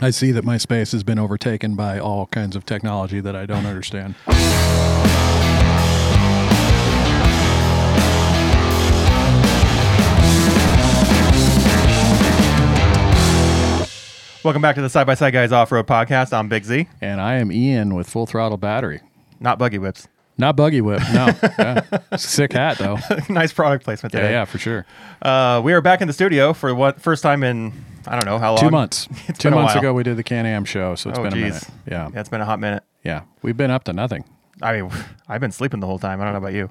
I see that my space has been overtaken by all kinds of technology that I don't understand. Welcome back to the Side by Side Guys Off Road Podcast. I'm Big Z, And I am Ian with Full Throttle Battery. not Buggy Whips. Not Buggy Whip, no. Yeah. Sick hat, though. nice product placement Yeah, yeah, for sure. Uh, we are back in the studio for what first time in I don't know how long. Two months. It's Two months ago, we did the Can Am show, so it's Oh, been a minute. Yeah. Yeah, it's been a hot minute. Yeah. We've been up to nothing. I mean, I've been sleeping the whole time. I don't know about you.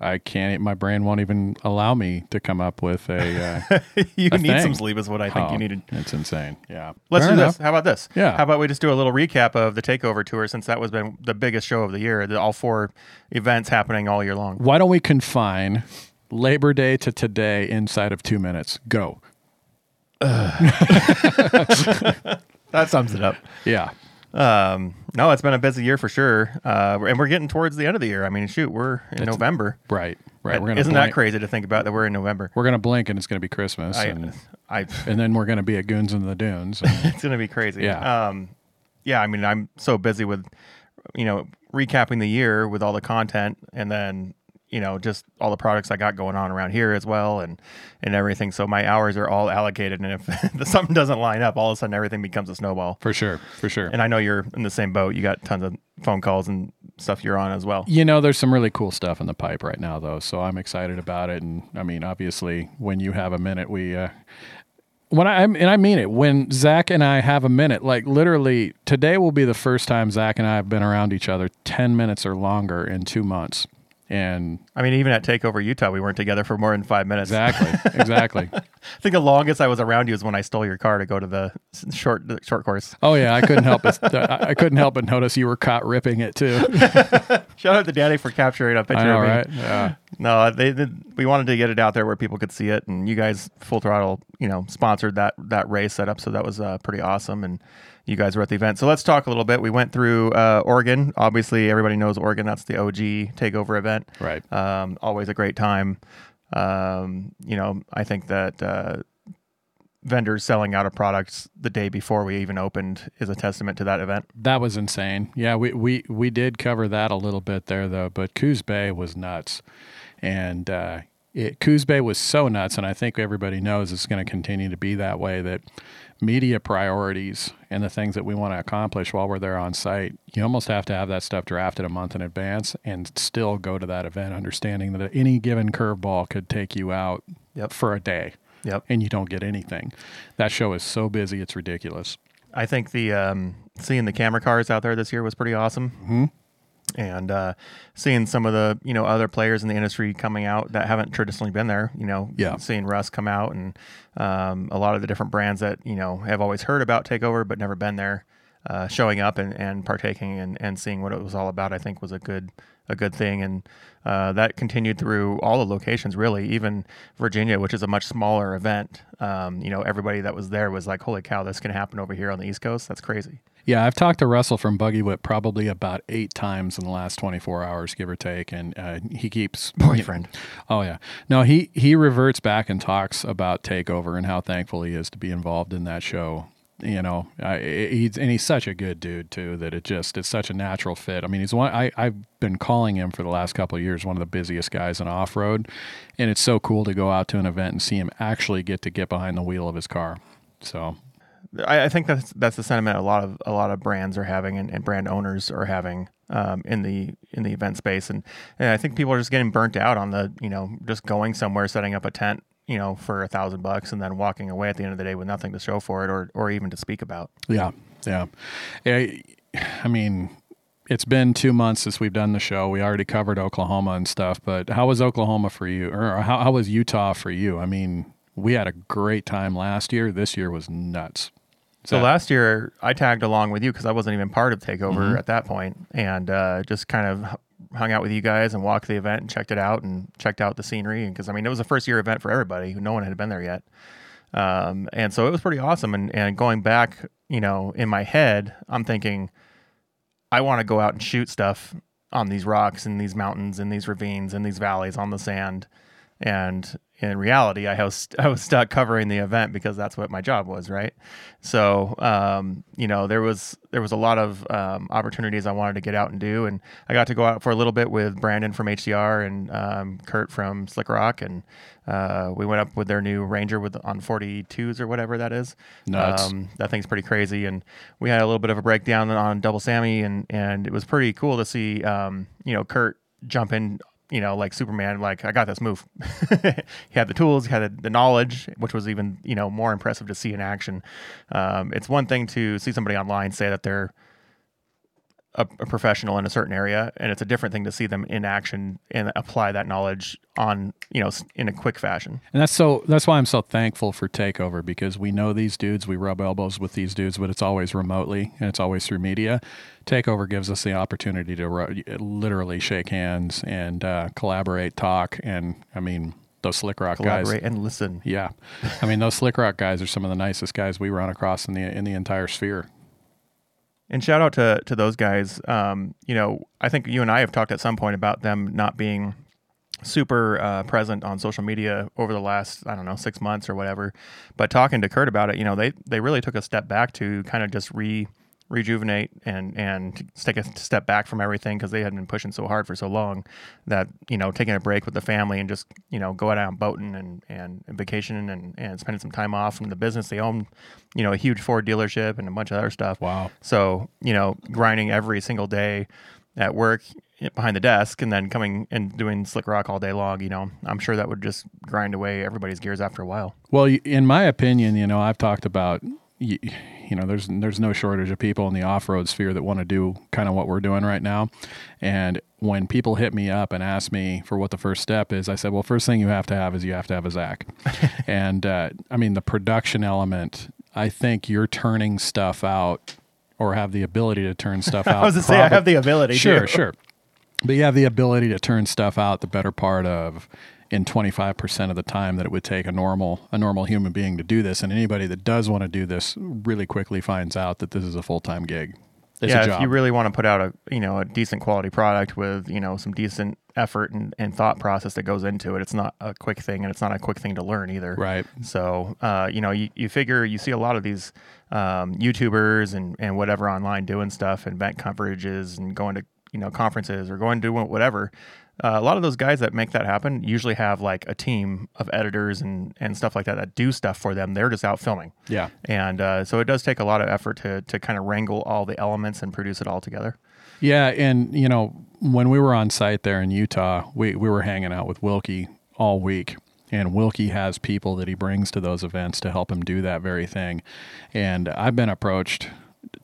I can't, my brain won't even allow me to come up with a. Uh, you A need some sleep, is what I think oh, you needed. It's insane. Yeah. Let's Fair do enough. this. How about this? Yeah. How about we just do a little recap of the Takeover Tour since that was been the biggest show of the year. The, all four events happening all year long. Why don't we confine Labor Day to today inside of two minutes? Go. That sums it up. Yeah. Um, no, it's been a busy year for sure, uh, and we're getting towards the end of the year. I mean, shoot, we're in November. Right. Right. We're gonna Isn't that crazy to think about that we're in November? We're gonna blink and it's gonna be Christmas, I, and, I, and then we're gonna be at Goons in the Dunes. it's gonna be crazy. Yeah. Um, yeah. I mean, I'm so busy with, you know, recapping the year with all the content, and then you know just all the products I got going on around here as well, and and everything. So my hours are all allocated, and if the something doesn't line up, all of a sudden everything becomes a snowball. for sure. For sure. And I know you're in the same boat. You got tons of phone calls and stuff you're on as well. You know, there's some really cool stuff in the pipe right now, though. So I'm excited about it. And I mean, obviously, when you have a minute, we, uh, when I, and I mean it, when Zach and I have a minute, like literally today will be the first time Zach and I have been around each other 10 minutes or longer in two months. And I mean, even at Takeover Utah, we weren't together for more than five minutes. exactly, exactly. I think the longest I was around you is when I stole your car to go to the short the short course. Oh yeah, I couldn't help it. I couldn't help but notice you were caught ripping it too. Shout out to Daddy for capturing a picture I know, of me. right? Yeah. No, they, they we wanted to get it out there where people could see it, and you guys full throttle, you know, sponsored that that race setup, so that was uh, pretty awesome. And you guys were at the event, so let's talk a little bit. We went through uh, Oregon. Obviously, everybody knows Oregon. That's the OG takeover event. Right. Um, always a great time. Um, you know, I think that uh, vendors selling out of products the day before we even opened is a testament to that event. That was insane. Yeah, we, we, we did cover that a little bit there though, but Coos Bay was nuts. And uh, it, Coos Bay was so nuts, and I think everybody knows it's going to continue to be that way. That media priorities and the things that we want to accomplish while we're there on site, you almost have to have that stuff drafted a month in advance and still go to that event, understanding that any given curveball could take you out Yep. for a day, Yep. and you don't get anything. That show is so busy, it's ridiculous. I think the um, seeing the camera cars out there this year was pretty awesome. Mm-hmm. And uh, seeing some of the you know other players in the industry coming out that haven't traditionally been there, you know, Yeah. seeing Russ come out and um, a lot of the different brands that you know have always heard about Takeover but never been there, uh, showing up and, and partaking and, and seeing what it was all about, I think was a good a good thing. And uh, that continued through all the locations, really, even Virginia, which is a much smaller event. Um, you know, everybody that was there was like, "Holy cow, this can happen over here on the East Coast. That's crazy." Yeah, I've talked to Russell from Buggy Whip probably about eight times in the last 24 hours, give or take, and uh, he keeps Boyfriend. Oh yeah, no, he he reverts back and talks about Takeover and how thankful he is to be involved in that show. You know, I, he's and he's such a good dude too that it just it's such a natural fit. I mean, he's one I I've been calling him for the last couple of years one of the busiest guys in off road, and it's so cool to go out to an event and see him actually get to get behind the wheel of his car. So I, I think that's that's the sentiment a lot of a lot of brands are having and, and brand owners are having um, in the in the event space, and, and I think people are just getting burnt out on the you know just going somewhere, setting up a tent, you know, for a thousand bucks, and then walking away at the end of the day with nothing to show for it or or even to speak about. Yeah, yeah. I, I mean, it's been two months since we've done the show. We already covered Oklahoma and stuff, but how was Oklahoma for you, or how, how was Utah for you? I mean, we had a great time last year. This year was nuts. So that- last year I tagged along with you because I wasn't even part of Takeover Mm-hmm. at that point, and uh, just kind of hung out with you guys and walked the event and checked it out and checked out the scenery. Because I mean it was a first year event for everybody, no one had been there yet, um, and so it was pretty awesome. And and going back, you know, in my head, I'm thinking, I want to go out and shoot stuff on these rocks and these mountains and these ravines and these valleys on the sand. And in reality, I was I was stuck covering the event because that's what my job was, right? So, um, you know, there was there was a lot of um, opportunities I wanted to get out and do, and I got to go out for a little bit with Brandon from HCR and um, Kurt from Slick Rock, and uh, we went up with their new Ranger with on 42s or whatever that is. Nuts. Um, that thing's pretty crazy, and we had a little bit of a breakdown on Double Sammy, and and it was pretty cool to see, um, you know, Kurt jump in you know, like Superman, like I got this move. he had the tools, he had the knowledge, which was even you know more impressive to see in action. Um, it's one thing to see somebody online say that they're a, a, professional in a certain area, and it's a different thing to see them in action and apply that knowledge on you know in a quick fashion. And that's so that's why I'm so thankful for Takeover because we know these dudes, we rub elbows with these dudes, but it's always remotely and it's always through media. Takeover gives us the opportunity to literally shake hands and uh, collaborate, talk, and I mean those slick rock guys. And listen. Yeah, I mean those slick rock guys are some of the nicest guys we run across in the in the entire sphere. And shout out to to those guys. Um, you know, I think you and I have talked at some point about them not being super uh, present on social media over the last I don't know six months or whatever. But talking to Kurt about it, you know, they they really took a step back to kind of just re rejuvenate and and take a step back from everything because they had been pushing so hard for so long that you know taking a break with the family and just you know going out and boating and and vacationing and and spending some time off from the business they own you know a huge Ford dealership and a bunch of other stuff. Wow. So you know grinding every single day at work eh, behind the desk and then coming and doing slick rock all day long you know i'm sure that would just grind away everybody's gears after a while well in my opinion you know i've talked about you, you know, there's there's no shortage of people in the off-road sphere that want to do kind of what we're doing right now. And when people hit me up and ask me for what the first step is, I said, well, first thing you have to have is you have to have a Zach. and uh, I mean, the production element. I think you're turning stuff out, or have the ability to turn stuff out. I was going to say I have the ability. Sure, too. sure. But you have the ability to turn stuff out the better part of in 25% of the time that it would take a normal a normal human being to do this. And anybody that does want to do this really quickly finds out that this is a full-time gig. It's yeah if you really want to put out a you know a decent quality product with you know some decent effort and, and thought process that goes into it it's not a quick thing and it's not a quick thing to learn either. Right. So uh, you know you, you figure you see a lot of these um, youtubers and, and whatever online doing stuff and event coverages and going to you know conferences or going to whatever uh, a lot of those guys that make that happen usually have like a team of editors and, and stuff like that that do stuff for them. They're just out filming. Yeah. And uh, so it does take a lot of effort to, to kind of wrangle all the elements and produce it all together. Yeah. And, you know, when we were on site there in Utah, we, we were hanging out with Wilkie all week. And Wilkie has people that he brings to those events to help him do that very thing. And I've been approached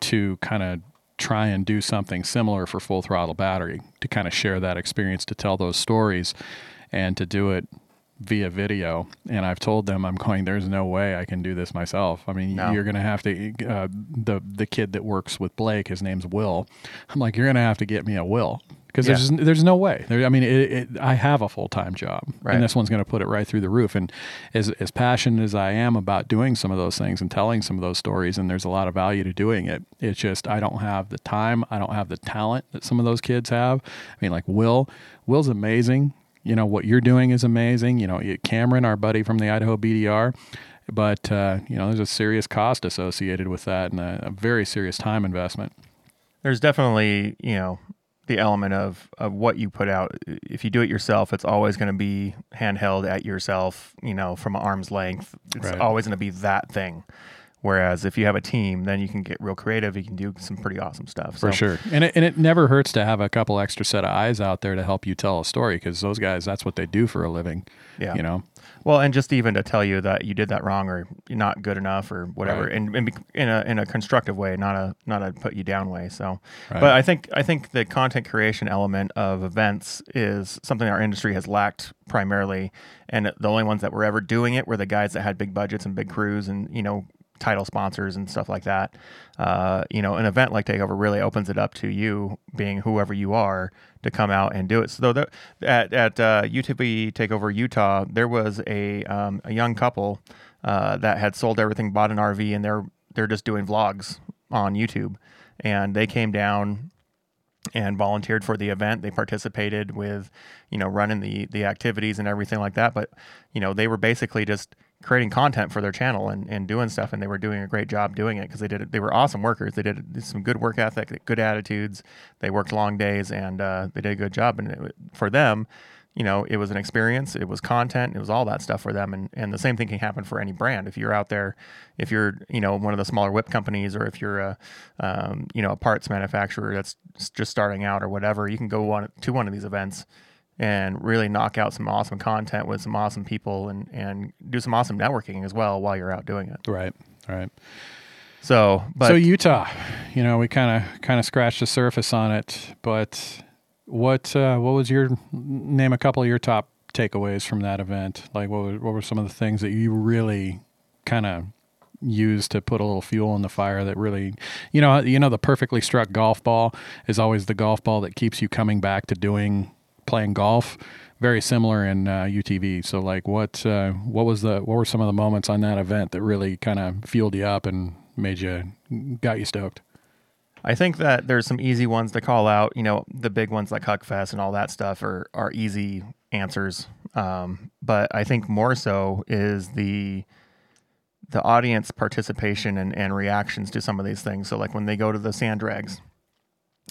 to kind of try and do something similar for full throttle battery to kind of share that experience to tell those stories and to do it via video and I've told them I'm going there's no way I can do this myself. I mean no. you're going to have to uh, the the kid that works with Blake his name's Will. I'm like you're going to have to get me a Will because yeah. there's there's no way. There, I mean, it, it, I have a full time job, right. and this one's going to put it right through the roof. And as as passionate as I am about doing some of those things and telling some of those stories, and there's a lot of value to doing it. It's just I don't have the time, I don't have the talent that some of those kids have. I mean, like Will, Will's amazing. You know what you're doing is amazing. You know, Cameron, our buddy from the Idaho BDR. But uh, you know, there's a serious cost associated with that, and a, a very serious time investment. There's definitely, you know, the element of of what you put out. If you do it yourself, it's always going to be handheld at yourself, you know, from arm's length. It's right. always going to be that thing. Whereas if you have a team, then you can get real creative. You can do some pretty awesome stuff. For sure, and it, and it never hurts to have a couple extra set of eyes out there to help you tell a story because those guys, that's what they do for a living. Yeah, you know. Well, and just even to tell you that you did that wrong or you're not good enough or whatever, right. and, and, in a in a constructive way, not a not a put you down way. So, right. but I think I think the content creation element of events is something our industry has lacked primarily, and the only ones that were ever doing it were the guys that had big budgets and big crews and you know title sponsors and stuff like that. Uh, you know, an event like Takeover really opens it up to you being whoever you are to come out and do it. So the, at at uh, Takeover Utah, there was a um, a young couple uh, that had sold everything, bought an RV, and they're they're just doing vlogs on YouTube, and they came down and volunteered for the event. They participated with, you know, running the the activities and everything like that. But, you know, they were basically just creating content for their channel and, and doing stuff and they were doing a great job doing it because they did they were awesome workers. They did some good work ethic good attitudes. They worked long days and uh, they did a good job. And it, for them you know it was an experience it was content it was all that stuff for them. And, and the same thing can happen for any brand. If you're out there if you're you know one of the smaller whip companies or if you're a um, you know a parts manufacturer that's just starting out or whatever you can go one, to one of these events and really knock out some awesome content with some awesome people and, and do some awesome networking as well while you're out doing it. Right. Right. So, but so Utah, you know, we kind of kind of scratched the surface on it, but what uh, what was your name? A couple of your top takeaways from that event. Like, what were, what were some of the things that you really kind of used to put a little fuel in the fire that really, you know, you know, the perfectly struck golf ball is always the golf ball that keeps you coming back to doing playing golf. Very similar in uh, UTV. So, like, what uh, what was the what were some of the moments on that event that really kind of fueled you up and made you got you stoked? I think that there's some easy ones to call out. You know, the big ones like Huckfest and all that stuff are are easy answers. Um, but I think more so is the the audience participation and, and reactions to some of these things. So like when they go to the sand drags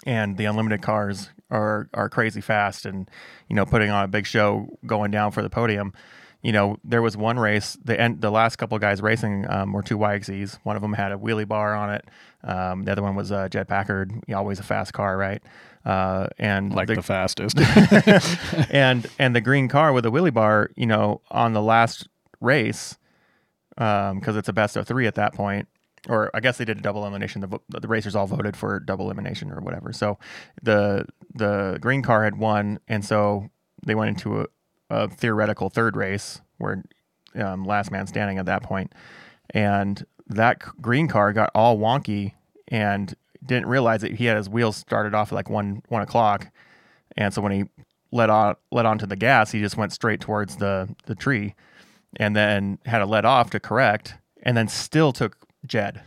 and the unlimited cars are are crazy fast and you know putting on a big show going down for the podium. You know there was one race the end the last couple guys racing um, were two YXZs one of them had a wheelie bar on it. Um, the other one was a Jed Packard always a fast car right? Uh, and like the, the fastest. And and the green car with a wheelie bar you know on the last race because um, it's a best of three at that point or I guess they did a double elimination. The, the racers all voted for double elimination or whatever. So the the green car had won, and so they went into a, a theoretical third race where um, last man standing at that point. point, and that green car got all wonky and didn't realize that he had his wheels started off at like one one o'clock, and so when he let on let onto the gas, he just went straight towards the the tree, and then had to let off to correct, and then still took Jed,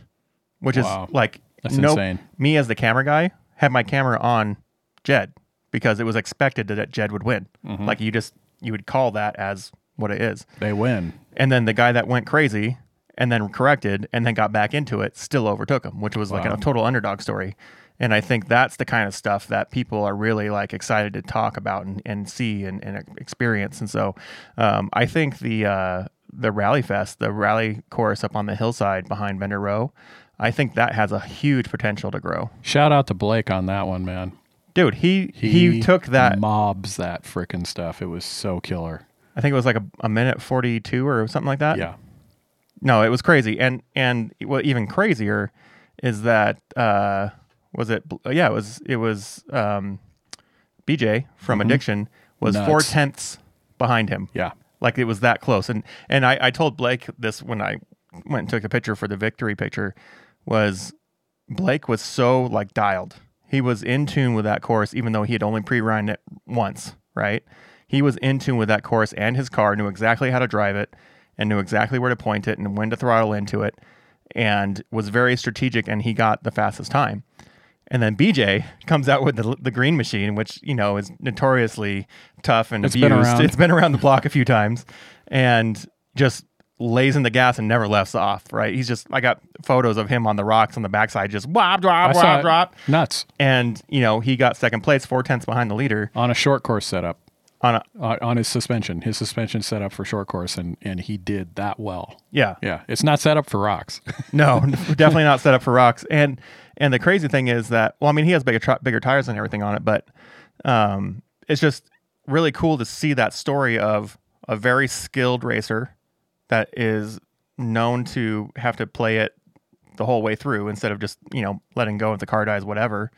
which wow. is like That's no, insane. Me as the camera guy had my camera on Jed because it was expected that Jed would win. Mm-hmm. Like you just you would call that as what it is. They win. And then the guy that went crazy and then corrected and then got back into it still overtook him, which was wow. like a total underdog story. And I think that's the kind of stuff that people are really like excited to talk about and, and see and, and experience. And so um, I think the uh, the Rally Fest, the rally course up on the hillside behind Vendor Row, I think that has a huge potential to grow. Shout out to Blake on that one, man. Dude, he he, he took that mobs that freaking stuff. It was so killer. I think it was like a, a minute forty two or something like that. Yeah. No, it was crazy, and and what even crazier is that uh, was it? Yeah, it was it was um, BJ from mm-hmm. Addiction was Nuts. four tenths behind him. Yeah, like it was that close. And and I, I told Blake this when I went and took a picture for the victory picture was Blake was so like dialed. He was in tune with that course, even though he had only pre-run it once, right? He was in tune with that course and his car, knew exactly how to drive it and knew exactly where to point it and when to throttle into it and was very strategic and he got the fastest time. And then BJ comes out with the, the green machine, which you know is notoriously tough and it's abused. Been it's been around the block a few times, and just lays in the gas and never lets off. Right? He's just I got photos of him on the rocks on the backside, just wop drop wop drop nuts. And you know he got second place, four tenths behind the leader on a short course setup. On a, uh, on his suspension, his suspension set up for short course, and and he did that well. Yeah, yeah. It's not set up for rocks. no, definitely not set up for rocks. And and the crazy thing is that, well, I mean, he has bigger tri- bigger tires and everything on it, but um, it's just really cool to see that story of a very skilled racer that is known to have to play it the whole way through instead of just you know letting go if the car dies, whatever.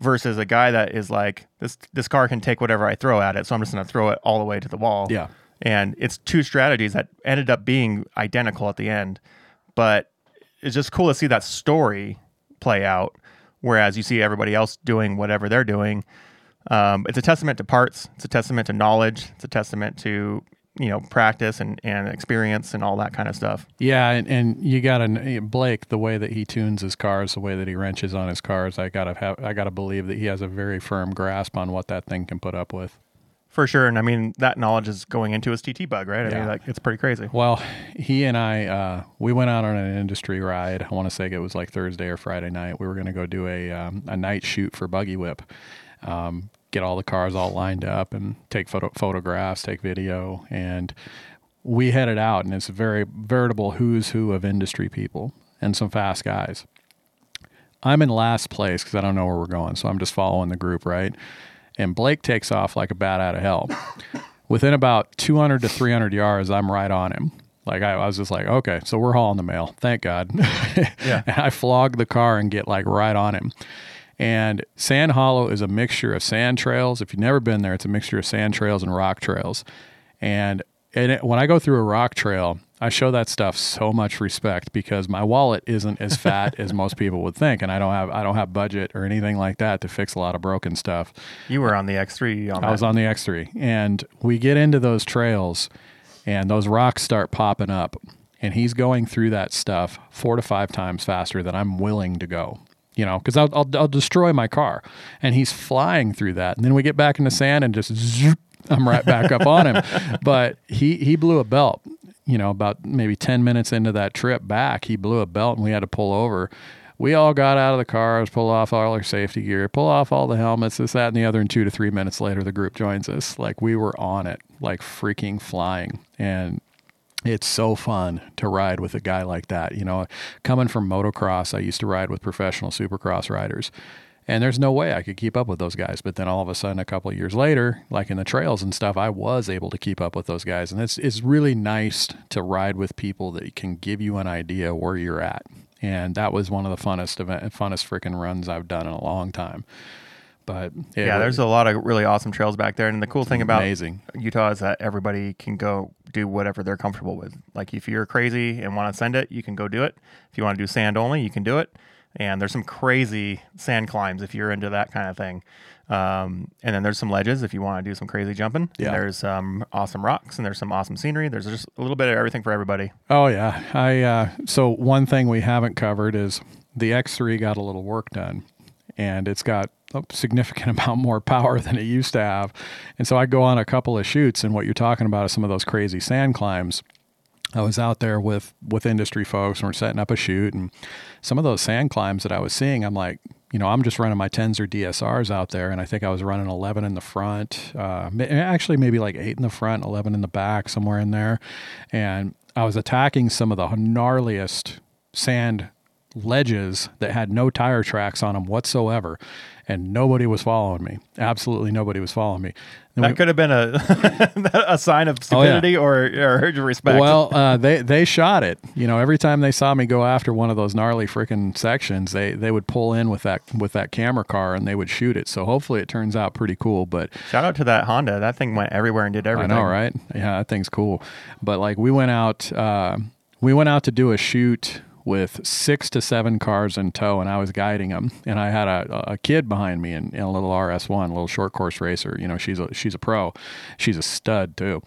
Versus a guy that is like this this car can take whatever I throw at it, so I'm just going to throw it all the way to the wall. Yeah, and it's two strategies that ended up being identical at the end, but it's just cool to see that story play out. Whereas you see everybody else doing whatever they're doing. Um, it's a testament to parts. It's a testament to knowledge. It's a testament to you know practice and, and experience and all that kind of stuff. Yeah, and, and you got to Blake the way that he tunes his cars, the way that he wrenches on his cars. I gotta have I gotta believe that he has a very firm grasp on what that thing can put up with. For sure, and I mean that knowledge is going into his TT bug, right? I Yeah. mean, like it's pretty crazy. Well, he and I, uh, we went out on an industry ride. I want to say it was like Thursday or Friday night. We were going to go do a um, a night shoot for Buggy Whip, um, get all the cars all lined up and take photo- photographs, take video, and we headed out. And it's a very veritable who's who of industry people and some fast guys. I'm in last place because I don't know where we're going, so I'm just following the group, right? And Blake takes off like a bat out of hell. Within about 200 to 300 yards, I'm right on him. Like I, I was just like, okay, so we're hauling the mail. Thank God. Yeah. and I flog the car and get like right on him. And Sand Hollow is a mixture of sand trails. If you've never been there, it's a mixture of sand trails and rock trails. And, and it, when I go through a rock trail, I show that stuff so much respect because my wallet isn't as fat as most people would think, and I don't have I don't have budget or anything like that to fix a lot of broken stuff. You were on the X3 on I was on the X3, and we get into those trails, and those rocks start popping up, and he's going through that stuff four to five times faster than I'm willing to go. You know, because I'll, I'll I'll destroy my car, and he's flying through that, and then we get back in the sand and just zoop, I'm right back up on him. But he he blew a belt. You know, about maybe ten minutes into that trip back, he blew a belt, and we had to pull over. We all got out of the cars, pull off all our safety gear, pull off all the helmets, this, that, and the other. And two to three minutes later, the group joins us. Like we were on it, like freaking flying. And it's so fun to ride with a guy like that. You know, coming from motocross, I used to ride with professional supercross riders. And there's no way I could keep up with those guys. But then all of a sudden, a couple of years later, like in the trails and stuff, I was able to keep up with those guys. And it's, it's really nice to ride with people that can give you an idea where you're at. And that was one of the funnest event, funnest freaking runs I've done in a long time. But it yeah, there's a lot of really awesome trails back there, and the cool thing about amazing. Utah is that everybody can go do whatever they're comfortable with. Like if you're crazy and want to send it, you can go do it. If you want to do sand only, you can do it. And there's some crazy sand climbs if you're into that kind of thing. Um, and then there's some ledges if you want to do some crazy jumping. Yeah. And there's um, awesome rocks and there's some awesome scenery. There's just a little bit of everything for everybody. Oh yeah, I uh, so one thing we haven't covered is the X3 got a little work done, and it's got a significant amount more power than it used to have, and so I go on a couple of shoots, and what you're talking about is some of those crazy sand climbs. I was out there with with industry folks, and we're setting up a shoot, and some of those sand climbs that I was seeing, I'm like, you know, I'm just running my tens or DSRs out there, and I think I was running 11 in the front, uh, actually maybe like eight in the front, 11 in the back, somewhere in there, and I was attacking some of the gnarliest sand ledges that had no tire tracks on them whatsoever, and nobody was following me. Absolutely nobody was following me. We- That could have been a a sign of Oh, yeah. stupidity or, or respect. Well, uh, they they shot it. You know, every time they saw me go after one of those gnarly freaking sections, they they would pull in with that with that camera car and they would shoot it. So hopefully it turns out pretty cool. But shout out to that Honda. That thing went everywhere and did everything. I know, right? Yeah, that thing's cool. But like we went out, uh, we went out to do a shoot with six to seven cars in tow, and I was guiding them. And I had a, a kid behind me in, in a little RS one, a little short course racer. You know, she's a she's a pro, she's a stud too.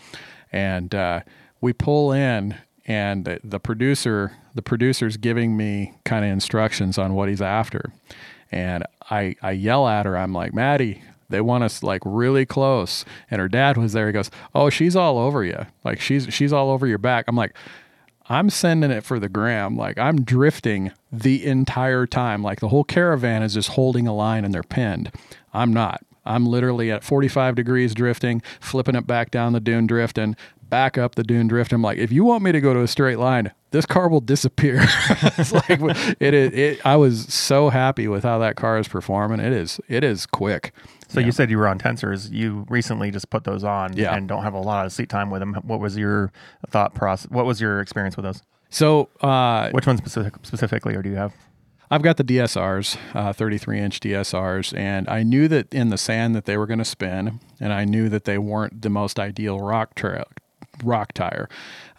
And uh, we pull in, and the, the producer the producer's giving me kind of instructions on what he's after, and I I yell at her. I'm like, Maddie, they want us like really close and her dad was there he goes oh she's all over you like she's she's all over your back i'm like i'm sending it for the gram. Like i'm drifting the entire time. Like the whole caravan is just holding a line and they're pinned. I'm not. I'm literally at 45 degrees drifting flipping it back down the dune drifting back up the dune drift. I'm like if you want me to go to a straight line this car will disappear. It's like it is it, i was so happy with how that car is performing. It is it is quick So you said you were on tensors. You recently just put those on Yeah. and don't have a lot of seat time with them. What was your thought process? What was your experience with those? So uh, Which one specific, specifically, or do you have? I've got the DSRs, uh, 33 inch DSRs, and I knew that in the sand that they were going to spin, and I knew that they weren't the most ideal rock trail. Rock tire.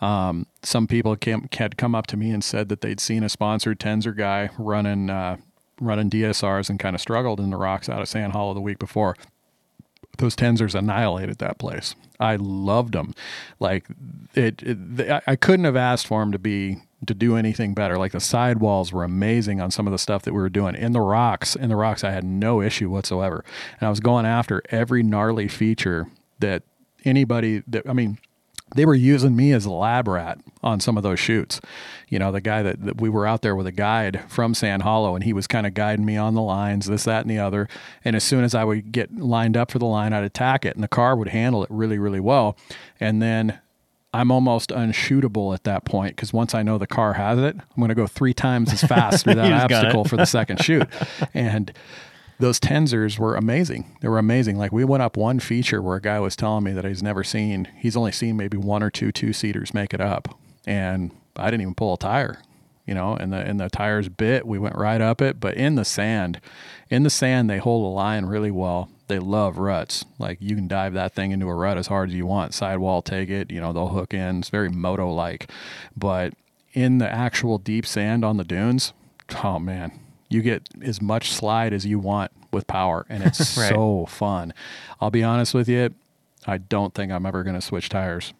Um, some people came, had come up to me and said that they'd seen a sponsored Tensor guy running uh, running DSRs and kind of struggled in the rocks out of Sand Hollow the week before. those Tensors annihilated that place. I loved them. Like it, it I couldn't have asked for them to be to do anything better. Like the sidewalls were amazing on some of the stuff that we were doing. In the rocks, in the rocks, I had no issue whatsoever. And I was going after every gnarly feature that anybody that I mean, they were using me as a lab rat on some of those shoots. You know, the guy that, that, we were out there with a guide from Sand Hollow, and he was kind of guiding me on the lines, this, that, and the other. And as soon as I would get lined up for the line, I'd attack it, and the car would handle it really, really well. And then I'm almost unshootable at that point because once I know the car has it, I'm going to go three times as fast through that obstacle for the second shoot. And those tensors were amazing. They were amazing. Like we went up one feature where a guy was telling me that he's never seen, he's only seen maybe one or two two seaters make it up. And I didn't even pull a tire, you know, and the, and the tires bit, we went right up it. But in the sand, in the sand, they hold a line really well. They love ruts. Like you can dive that thing into a rut as hard as you want. Sidewall, take it, you know, they'll hook in. It's very moto like. But in the actual deep sand on the dunes, oh man, you get as much slide as you want with power, and it's right. so fun. I'll be honest with you, I don't think I'm ever going to switch tires.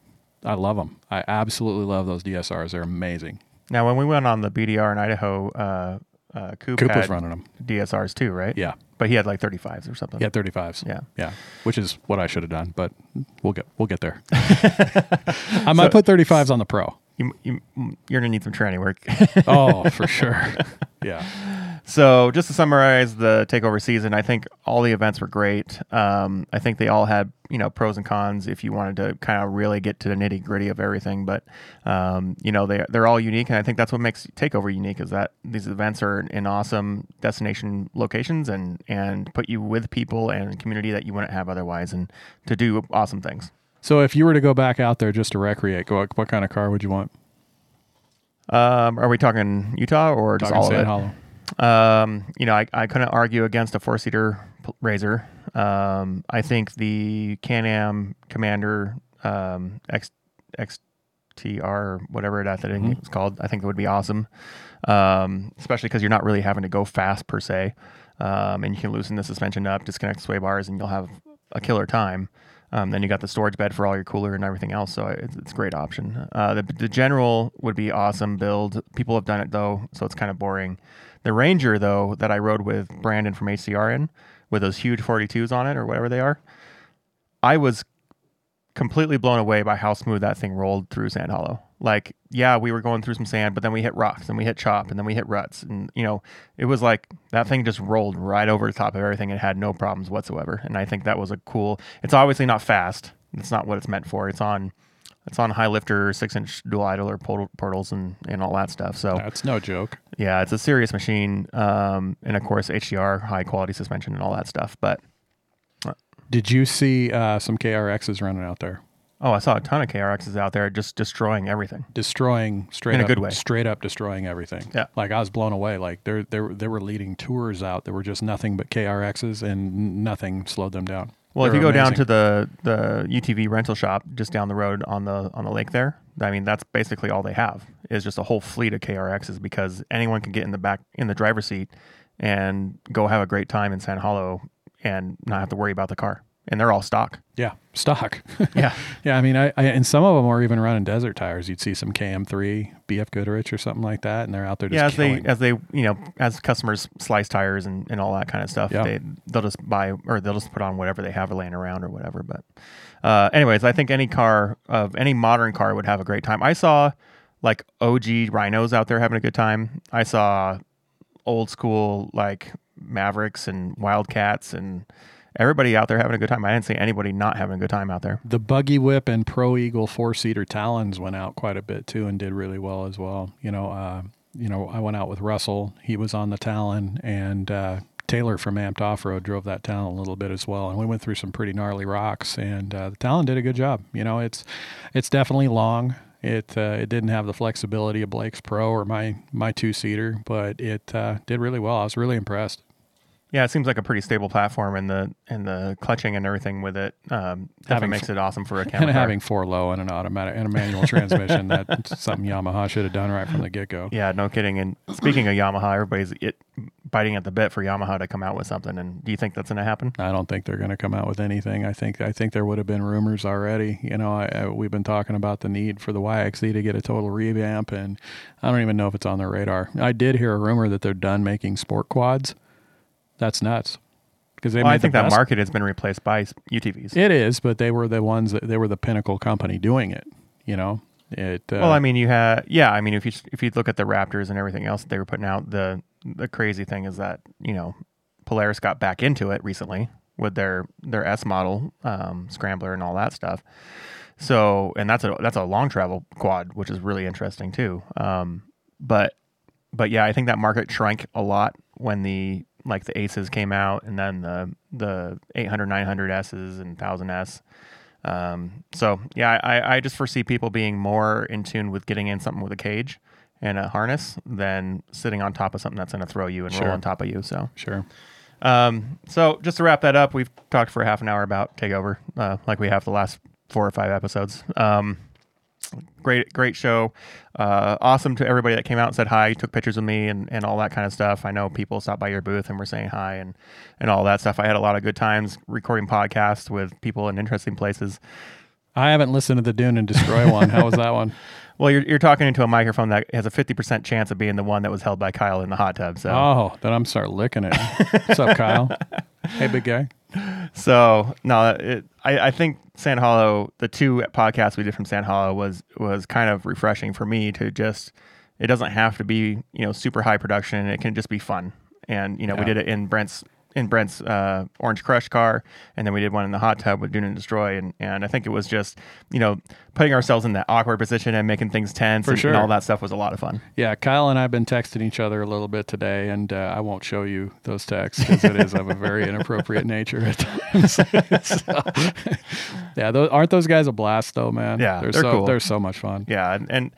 I love them. I absolutely love those DSRs. They're amazing. Now, when we went on the BDR in Idaho, uh, uh, Coop, running them. DSRs too, right? Yeah. But he had like 35s or something. Yeah, 35s. Yeah. Yeah. Which is what I should have done, but we'll get we'll get there. I might so, put 35s on the Pro. You, you, you're going to need some training work. oh, for sure. Yeah. So, just to summarize the takeover season, I think all the events were great. Um, I think they all had you know pros and cons if you wanted to kind of really get to the nitty gritty of everything. But um, you know they they're all unique, and I think that's what makes takeover unique is that these events are in awesome destination locations and and put you with people and community that you wouldn't have otherwise, and to do awesome things. So, if you were to go back out there just to recreate, what, what kind of car would you want? Um, are we talking Utah or just talking all of it? Hollow. Um, you know, I, I couldn't argue against a four seater RZR. Um, I think the Can Am Commander um, X XTR or whatever that thing mm-hmm. called, I think it would be awesome. Um, especially because you're not really having to go fast per se, um, and you can loosen the suspension up, disconnect the sway bars, and you'll have a killer time. Um, then you got the storage bed for all your cooler and everything else, so it's, it's a great option. Uh, the, the general would be awesome build. People have done it though, so it's kind of boring. The Ranger, though, that I rode with Brandon from HCR in, with those huge 42s on it or whatever they are, I was completely blown away by how smooth that thing rolled through Sand Hollow. Like, yeah, we were going through some sand, but then we hit rocks and we hit chop and then we hit ruts. And, you know, it was like that thing just rolled right over the top of everything and had no problems whatsoever. And I think that was a cool, it's obviously not fast. It's not what it's meant for. It's on it's on high lifter, six inch dual idler portals and, and all that stuff. So that's no joke. Yeah, it's a serious machine. Um, and of course, HCR, high quality suspension and all that stuff. But uh, did you see uh, some KRXs running out there? Oh, I saw a ton of KRXs out there just destroying everything. Destroying straight in a good way. Straight up destroying everything. Yeah. Like I was blown away. Like there there there were leading tours out that were just nothing but KRXs and nothing slowed them down. Well, if you go amazing. down to the the UTV rental shop just down the road on the on the lake there, I mean that's basically all they have is just a whole fleet of KRXs because anyone can get in the back in the driver's seat and go have a great time in Sand Hollow and not have to worry about the car and they're all stock. Yeah, stock. yeah, yeah. I mean, I, I, and some of them are even running desert tires. You'd see some KM3, BF Goodrich, or something like that, and they're out there. yeah, as killing. they as they you know as customers slice tires and, and all that kind of stuff, yeah. they they'll just buy or they'll just put on whatever they have laying around or whatever. But uh, anyways, I think any car of any modern car would have a great time. I saw like OG rhinos out there having a good time. I saw old school like Mavericks and Wildcats and everybody out there having a good time. I didn't see anybody not having a good time out there. The Buggy Whip and Pro Eagle four seater Talons went out quite a bit too and did really well as well. You know, uh, you know, I went out with Russell. He was on the Talon, and uh, Taylor from Amped Off Road drove that Talon a little bit as well. And we went through some pretty gnarly rocks, and uh, the Talon did a good job. You know, it's it's definitely long. It uh, it didn't have the flexibility of Blake's Pro or my my two seater, but it uh, did really well. I was really impressed. Yeah, it seems like a pretty stable platform, and the and the clutching and everything with it um, definitely makes it awesome for a camera. And having four low and an automatic and a manual transmission, that's something Yamaha should have done right from the get go. Yeah, no kidding. And speaking of Yamaha, everybody's it biting at the bit for Yamaha to come out with something. And do you think that's going to happen? I don't think they're going to come out with anything. I think I think there would have been rumors already. You know, I, I, we've been talking about the need for the YXZ to get a total revamp, and I don't even know if it's on their radar. I did hear a rumor that they're done making sport quads. That's nuts. Because well, I think that market has been replaced by UTVs. It is, but they were the ones that they were the pinnacle company doing it. You know, it. Uh, well, I mean, you had yeah. I mean, if you if you look at the Raptors and everything else they were putting out, the the crazy thing is that you know Polaris got back into it recently with their their S model um, scrambler and all that stuff. So, and that's a that's a long travel quad, which is really interesting too. Um, but but yeah, I think that market shrank a lot when the like the Aces came out, and then the the 800, 900 S's and 1000S. Um, so yeah, I, I just foresee people being more in tune with getting in something with a cage and a harness than sitting on top of something that's going to throw you and sure. roll on top of you. So sure. Um, so just to wrap that up, we've talked for half an hour about takeover, uh, like we have the last four or five episodes. Um, great, great show. Uh, awesome to everybody that came out and said hi, took pictures with me, and, and all that kind of stuff. I know people stopped by your booth and were saying hi and and all that stuff. I had a lot of good times recording podcasts with people in interesting places. I haven't listened to the Dune and Destroy one. How was that one? Well, you're, you're talking into a microphone that has a 50% chance of being the one that was held by Kyle in the hot tub. So. Oh, then I'm start licking it. What's up, Kyle? Hey, big guy. So no, it, I, I think Sand Hollow, the two podcasts we did from Sand Hollow was was kind of refreshing for me to just. It doesn't have to be you know super high production. It can just be fun. And you know yeah. we did it in Brent's in Brent's uh, Orange Crush car, and then we did one in the hot tub with Dune and Destroy, and and I think it was just you know putting ourselves in that awkward position and making things tense For and, sure. and all that stuff was a lot of fun. Yeah, Kyle and I've been texting each other a little bit today, and uh, I won't show you those texts because it is of a very inappropriate nature at times. so, yeah, those, aren't those guys a blast though, man? Yeah, they're, they're so cool. they're so much fun. Yeah, and, and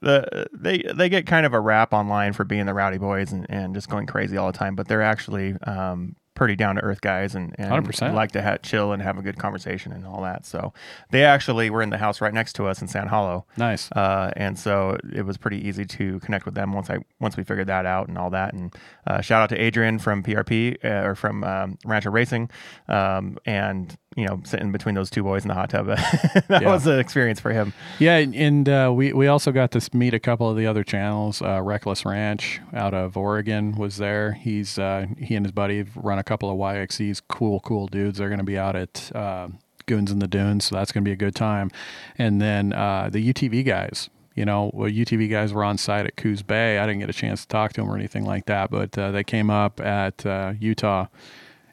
the they they get kind of a rap online for being the rowdy boys and, and just going crazy all the time, but they're actually um, pretty down to earth guys and, and 100%. like to ha- chill and have a good conversation and all that. So they actually were in the house right next to us in Sand Hollow. Nice. Uh, and so it was pretty easy to connect with them once I once we figured that out and all that. And uh, shout out to Adrian from PRP uh, or from um, Rancher Racing, um, and you know, sitting between those two boys in the hot tub. that yeah. was an experience for him. Yeah, and uh, we we also got to meet a couple of the other channels. Uh, Reckless Ranch out of Oregon was there. He's uh, he and his buddy run a couple of YXZs. Cool, cool dudes. They're going to be out at uh, Goons in the Dunes, so that's going to be a good time. And then uh, the UTV guys. You know, well, UTV guys were on site at Coos Bay. I didn't get a chance to talk to them or anything like that, but uh, they came up at Utah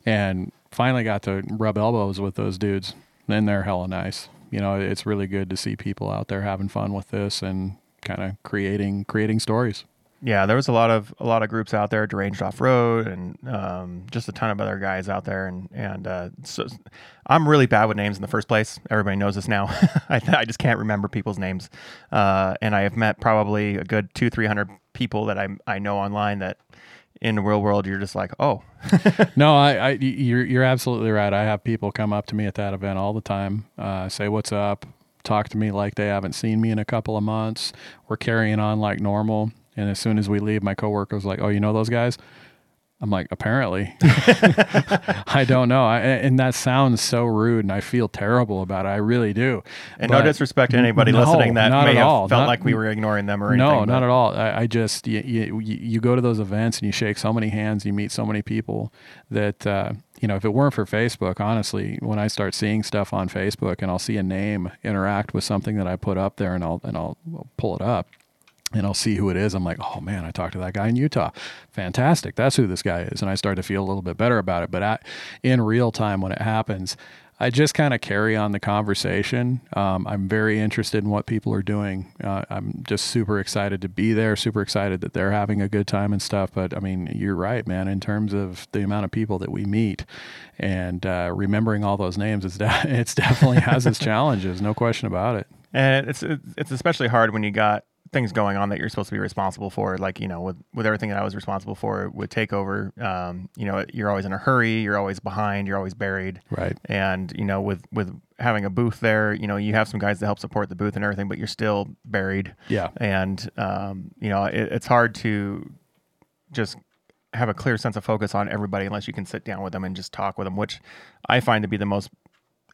and finally got to rub elbows with those dudes. Then they're hella nice. You know, it's really good to see people out there having fun with this and kind of creating creating stories. Yeah, there was a lot of a lot of groups out there, deranged off road, and um, just a ton of other guys out there. And and uh, so I'm really bad with names in the first place. Everybody knows this now. I, I just can't remember people's names. Uh, and I have met probably a good two three hundred people that I I know online that in the real world you're just like oh. No I, I you're you're absolutely right. I have people come up to me at that event all the time uh, say what's up? Talk to me like they haven't seen me in a couple of months. We're carrying on like normal. And as soon as we leave my coworker was like oh you know those guys I'm like, apparently, I don't know. I, and that sounds so rude, and I feel terrible about it. I really do. And but no disrespect to anybody no, listening that may have all. felt not, like we were ignoring them or anything. No, not at all. I, I just you, you, you go to those events and you shake so many hands, you meet so many people that uh, you know. If it weren't for Facebook, honestly, when I start seeing stuff on Facebook and I'll see a name interact with something that I put up there, and I'll and I'll pull it up and I'll see who it is. I'm like, oh man, I talked to that guy in Utah. Fantastic. That's who this guy is. And I start to feel a little bit better about it. But in real time, when it happens, I just kind of carry on the conversation. Um, I'm very interested in what people are doing. Uh, I'm just super excited to be there, super excited that they're having a good time and stuff. But I mean, you're right, man, in terms of the amount of people that we meet and uh, remembering all those names, it's, de- it's definitely has its challenges, no question about it. And it's, it's especially hard when you got things going on that you're supposed to be responsible for. Like, you know, with, with everything that I was responsible for with takeover, um, you know, you're always in a hurry, you're always behind, you're always buried. Right. And, you know, with, with having a booth there, you know, you have some guys to help support the booth and everything, but you're still buried. Yeah. And, um, you know, it, it's hard to just have a clear sense of focus on everybody unless you can sit down with them and just talk with them, which I find to be the most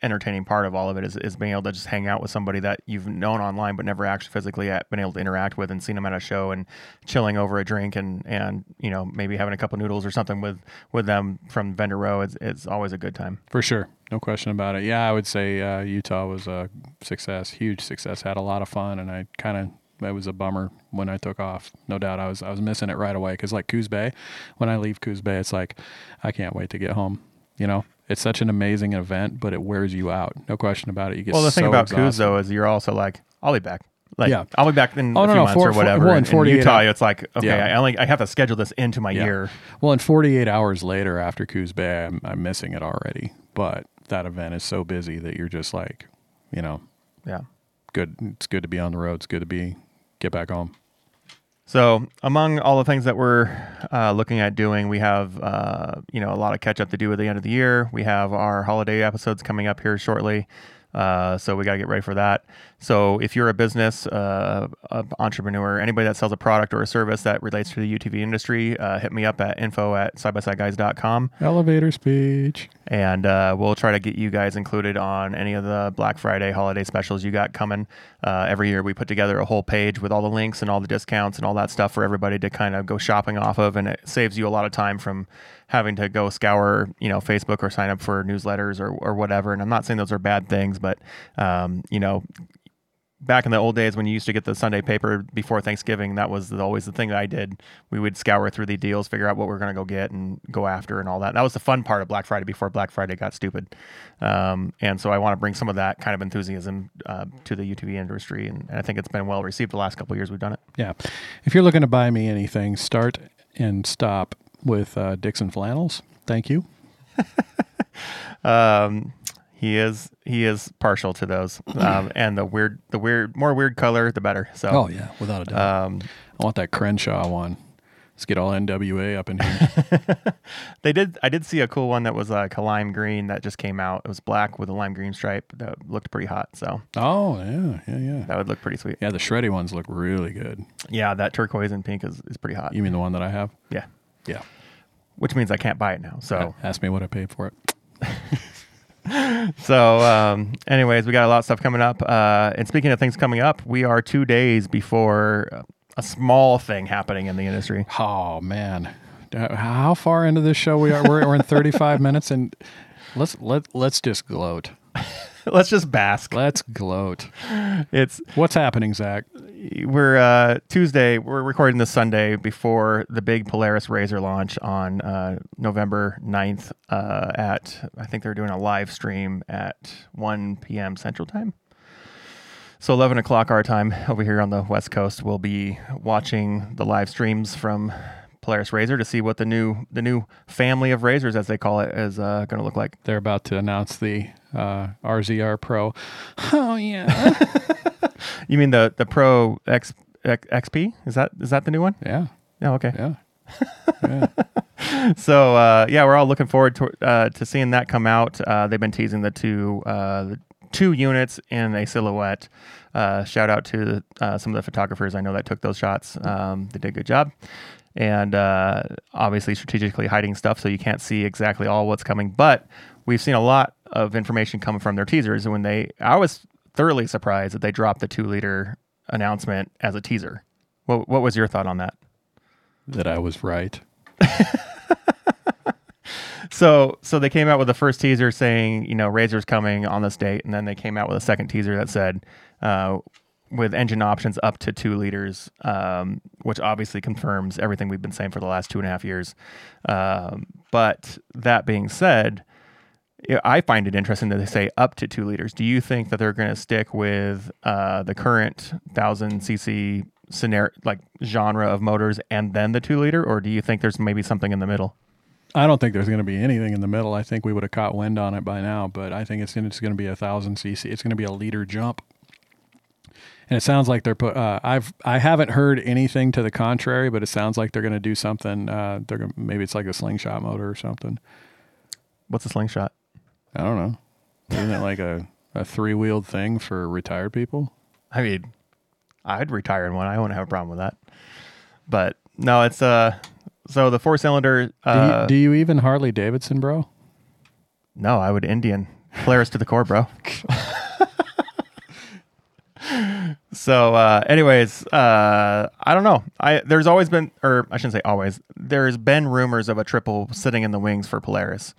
entertaining part of all of it is, is being able to just hang out with somebody that you've known online but never actually physically been able to interact with and seen them at a show and chilling over a drink and and you know maybe having a couple noodles or something with with them from vendor row it's, it's always a good time For sure. No question about it. Yeah, I would say uh, Utah was a success, huge success. Had a lot of fun, and I kind of it was a bummer when I took off. No doubt, I was I was missing it right away because like Coos Bay, when I leave Coos Bay, it's like I can't wait to get home. You know, it's such an amazing event, but it wears you out. No question about it. You get well the thing so about Coos exhausted. though is you're also like i'll be back like Yeah. i'll be back in Oh, a few no, months four- or whatever well, in in, in utah hours. it's like okay Yeah. i only i have to schedule this into my Yeah. year Well, in 48 hours later after Coos Bay, I'm, I'm missing it already. But that event is so busy that you're just like, you know, yeah good. It's good to be on the road. It's good to be get back home. So, among all the things that we're uh, looking at doing, we have uh, you know a lot of catch up to do at the end of the year. We have our holiday episodes coming up here shortly, uh, so we got to get ready for that. So, if you're a business, uh, a entrepreneur, anybody that sells a product or a service that relates to the UTV industry, uh, hit me up at info at sidebysideguys.com Elevator speech. and uh, we'll try to get you guys included on any of the Black Friday holiday specials you got coming. Uh, every year we put together a whole page with all the links and all the discounts and all that stuff for everybody to kind of go shopping off of, and it saves you a lot of time from having to go scour, you know, Facebook or sign up for newsletters or, or whatever. And I'm not saying those are bad things, but um, you know, back in the old days when you used to get the Sunday paper before Thanksgiving, that was always the thing that I did. We would scour through the deals, figure out what we are going to go get and go after and all that. That was the fun part of Black Friday before Black Friday got stupid. Um, and so I want to bring some of that kind of enthusiasm uh, to the UTV industry. And, and I think it's been well received the last couple of years we've done it. Yeah. If you're looking to buy me anything, start and stop with uh, Dixxon Flannels. Thank you. Um, he is he is partial to those, um, and the weird the weird more weird color the better. So Oh yeah, without a doubt. um, I want that Crenshaw one. Let's get all NWA up in here. They did. I did see a cool one that was like a lime green that just came out. It was black with a lime green stripe that looked pretty hot. So oh yeah, yeah, yeah. that would look pretty sweet. Yeah, the shreddy ones look really good. Yeah, that turquoise and pink is, is pretty hot. You mean the one that I have? Yeah, Yeah. which means I can't buy it now. So ask me what I paid for it. so um, anyways, we got a lot of stuff coming up. Uh, and speaking of things coming up, we are two days before uh, a small thing happening in the industry. Oh man, Uh, how far into this show we are? We're, we're in 35 minutes, and let's let let's just gloat. Let's just bask. Let's gloat. It's What's happening, Zach? we're uh, Tuesday. We're recording this Sunday before the big Polaris RZR launch on uh, November 9th uh, at I think they're doing a live stream at 1 p.m. Central Time. So 11 o'clock our time over here on the West Coast. We'll be watching the live streams from Polaris RZR to see what the new the new family of RZRs, as they call it, is uh, going to look like. They're about to announce the uh, RZR Pro. Oh yeah, You mean the the Pro X, X XP? Is that is that the new one? yeah, Oh, okay. yeah. yeah. so uh, yeah, we're all looking forward to uh, to seeing that come out. Uh, they've been teasing the two uh, the two units in a silhouette. Uh, shout out to uh, some of the photographers I know that took those shots. Um, they did a good job, and uh, obviously strategically hiding stuff so you can't see exactly all what's coming. But we've seen a lot of information coming from their teasers. And when they, I was thoroughly surprised that they dropped the two liter announcement as a teaser. What, what was your thought on that? That I was right. So, so they came out with the first teaser saying, you know, RZR's coming on this date, and then they came out with a second teaser that said, uh, with engine options up to two liters, um, which obviously confirms everything we've been saying for the last two and a half years. Um, but that being said, I find it interesting that they say up to two liters. Do you think that they're going to stick with uh, the current thousand cc scenario, like genre of motors, and then the two liter, or do you think there's maybe something in the middle? I don't think there's going to be anything in the middle. I think we would have caught wind on it by now, but I think it's it's going to be a thousand cc. It's going to be a liter jump, and it sounds like they're put. Uh, I've I haven't heard anything to the contrary, but it sounds like they're going to do something. Uh, they're gonna, maybe it's like a slingshot motor or something. What's a slingshot? I don't know. Isn't it like a a three wheeled thing for retired people? I mean, I'd retire in one. I wouldn't have a problem with that. But no, it's uh so the four cylinder. Do, Uh, you, do you even Harley Davidson, bro? no, I would Indian Polaris to the core, bro. so, uh, anyways, uh, I don't know. I there's always been, or I shouldn't say always. There's been rumors of a triple sitting in the wings for Polaris.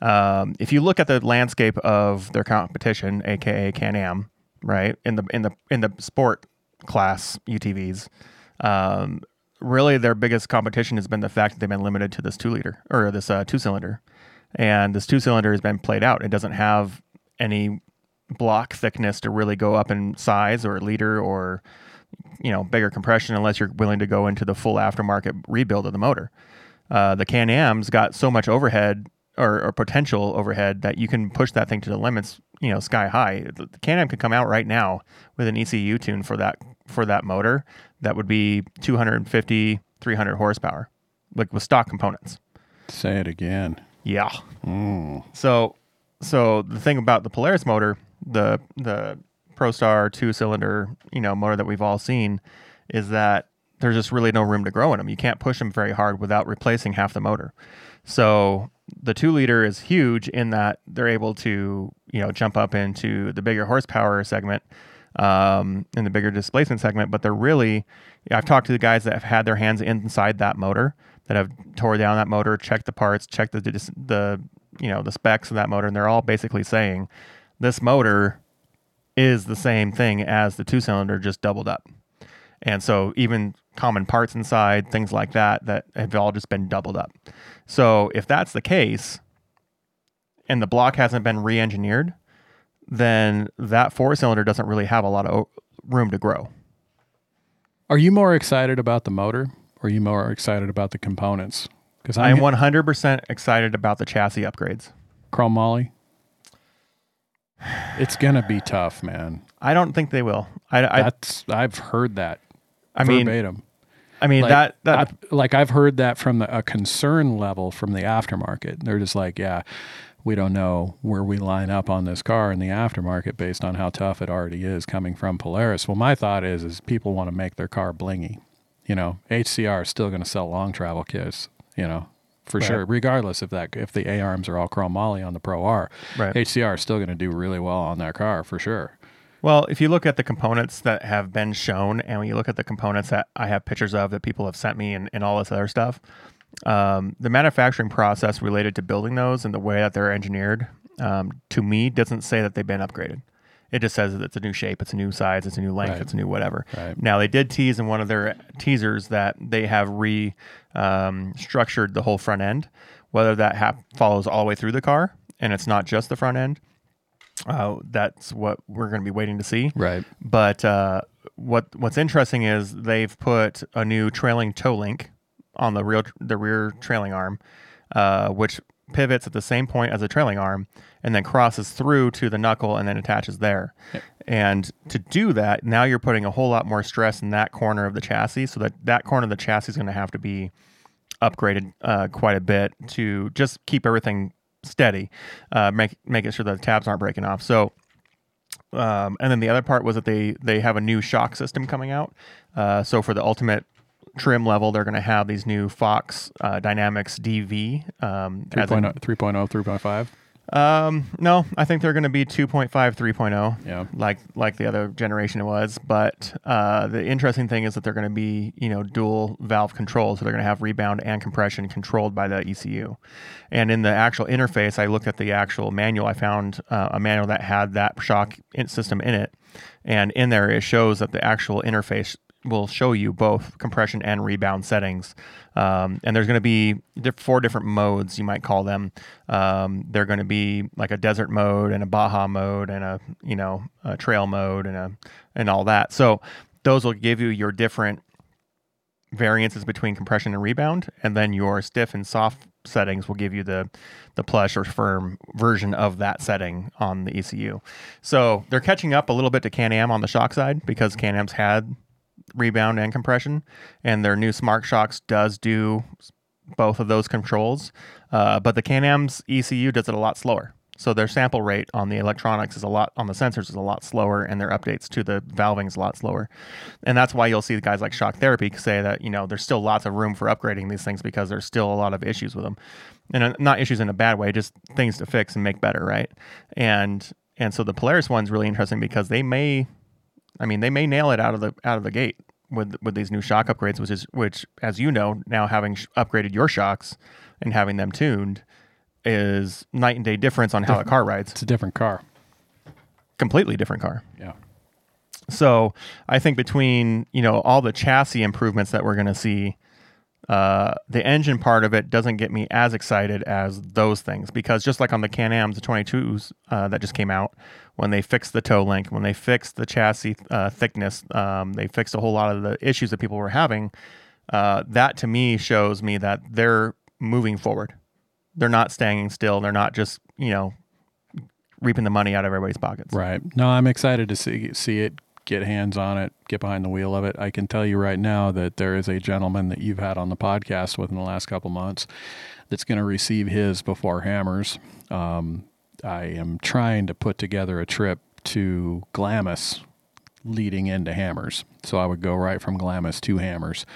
Um, if you look at the landscape of their competition, aka Can-Am, right in the in the in the sport class UTVs, um, really their biggest competition has been the fact that they've been limited to this two liter or this uh, two cylinder, and this two cylinder has been played out. It doesn't have any block thickness to really go up in size or liter or you know bigger compression unless you're willing to go into the full aftermarket rebuild of the motor. Uh, the Can-Am's got so much overhead or, or potential overhead that you can push that thing to the limits, you know, sky high. The Can-Am could come out right now with an ECU tune for that for that motor that would be 250, 300 horsepower, like with stock components. Say it again. Yeah. Mm. So, so the thing about the Polaris motor, the the ProStar two cylinder, you know, motor that we've all seen, is that there's just really no room to grow in them. You can't push them very hard without replacing half the motor. So the two liter is huge in that they're able to, you know, jump up into the bigger horsepower segment, um, in the bigger displacement segment. But they're really, I've talked to the guys that have had their hands inside that motor, that have tore down that motor, checked the parts, checked the the, you know the specs of that motor, and they're all basically saying this motor is the same thing as the two cylinder, just doubled up. And so even common parts inside, things like that, that have all just been doubled up. So if that's the case, and the block hasn't been re-engineered, then that four cylinder doesn't really have a lot of room to grow. Are you more excited about the motor or are you more excited about the components? Because I am I'm 100% excited about the chassis upgrades. Chrome moly. It's gonna be tough, man. I don't think they will. I, I, That's I've heard that I mean, verbatim. I mean like, that that I- like I've heard that from the, a concern level from the aftermarket. They're just like, yeah, we don't know where we line up on this car in the aftermarket based on how tough it already is coming from Polaris. Well, my thought is, is people want to make their car blingy. You know, HCR is still going to sell long travel kits. You know, for Right. sure, regardless if that if the A arms are all chrome moly on the Pro R, Right. HCR is still going to do really well on that car for sure. Well, if you look at the components that have been shown, and when you look at the components that I have pictures of that people have sent me and, and all this other stuff, um, the manufacturing process related to building those and the way that they're engineered, um, to me, doesn't say that they've been upgraded. It just says that it's a new shape, it's a new size, it's a new length, Right. it's a new whatever. Right. Now they did tease in one of their teasers that they have re um, structured the whole front end. Whether that hap- follows all the way through the car and it's not just the front end, uh, that's what we're going to be waiting to see. Right. But uh, what what's interesting is they've put a new trailing toe link on the rear the rear trailing arm, uh, which pivots at the same point as the trailing arm and then crosses through to the knuckle and then attaches there. And to do that, now you're putting a whole lot more stress in that corner of the chassis, so that that corner of the chassis is going to have to be upgraded uh, quite a bit to just keep everything steady, uh, make making sure that the tabs aren't breaking off. So um, and then the other part was that they they have a new shock system coming out. Uh, so for the ultimate trim level, they're going to have these new Fox uh, Dynamix DV. Um, as in- 3.0, 3.0, 3.5. um, no, I think they're going to be 2.5, 3.0 Yeah. like like the other generation was. But uh, the interesting thing is that they're going to be you know dual valve controlled, so they're going to have rebound and compression controlled by the ECU. And in the actual interface, I looked at the actual manual. I found uh, a manual that had that shock in- system in it, and in there it shows that the actual interface will show you both compression and rebound settings. Um, and there's going to be four different modes, you might call them. Um, they're going to be like a desert mode and a Baja mode and a you know a trail mode and a and all that. So those will give you your different variances between compression and rebound, and then your stiff and soft settings will give you the the plush or firm version of that setting on the ECU. So they're catching up a little bit to Can-Am on the shock side because Can-Am's had rebound and compression, and their new Smart-Shox does do both of those controls. Uh, but the Can-Am's ECU does it a lot slower. So their sample rate on the electronics is a lot on the sensors is a lot slower, and their updates to the valving is a lot slower. And that's why you'll see the guys like Shock Therapy say that you know there's still lots of room for upgrading these things because there's still a lot of issues with them, and uh, not issues in a bad way, just things to fix and make better, right? And and so the Polaris one's really interesting because they may, I mean, they may nail it out of the out of the gate with with these new shock upgrades, which is which, as you know, now having sh- upgraded your shocks and having them tuned is night and day difference on how a car rides. It's a different car. Completely different car. Yeah. So I think between you know all the chassis improvements that we're going to see, uh, the engine part of it doesn't get me as excited as those things because just like on the Can-Ams, the 22s uh, that just came out, when they fixed the toe link, when they fixed the chassis uh, thickness, um, they fixed a whole lot of the issues that people were having. Uh, that to me shows me that they're moving forward. They're not staying still. They're not just you know reaping the money out of everybody's pockets. Right. No, I'm excited to see see it, get hands on it, get behind the wheel of it. I can tell you right now that there is a gentleman that you've had on the podcast within the last couple months that's going to receive his before Hammers. Um, I am trying to put together a trip to Glamis leading into Hammers. So I would go right from Glamis to Hammers.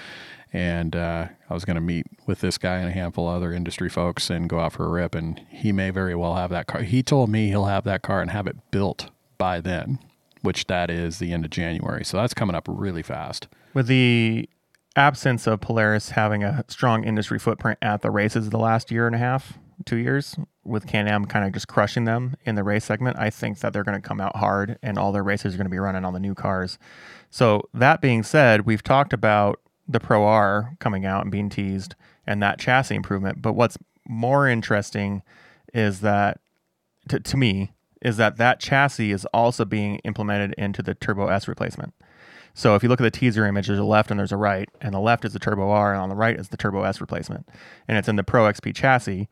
And uh, I was going to meet with this guy and a handful of other industry folks and go out for a rip. And he may very well have that car. He told me he'll have that car and have it built by then, which that is the end of January. So that's coming up really fast. With the absence of Polaris having a strong industry footprint at the races the last year and a half, two years, with Can Am kind of just crushing them in the race segment, I think that they're going to come out hard and all their races are going to be running on the new cars. So, that being said, we've talked about the Pro R coming out and being teased and that chassis improvement. But what's more interesting is that, to, to me, is that that chassis is also being implemented into the Turbo S replacement. So if you look at the teaser image, there's a left and there's a right, and the left is the Turbo R, and on the right is the Turbo S replacement, and it's in the Pro XP chassis,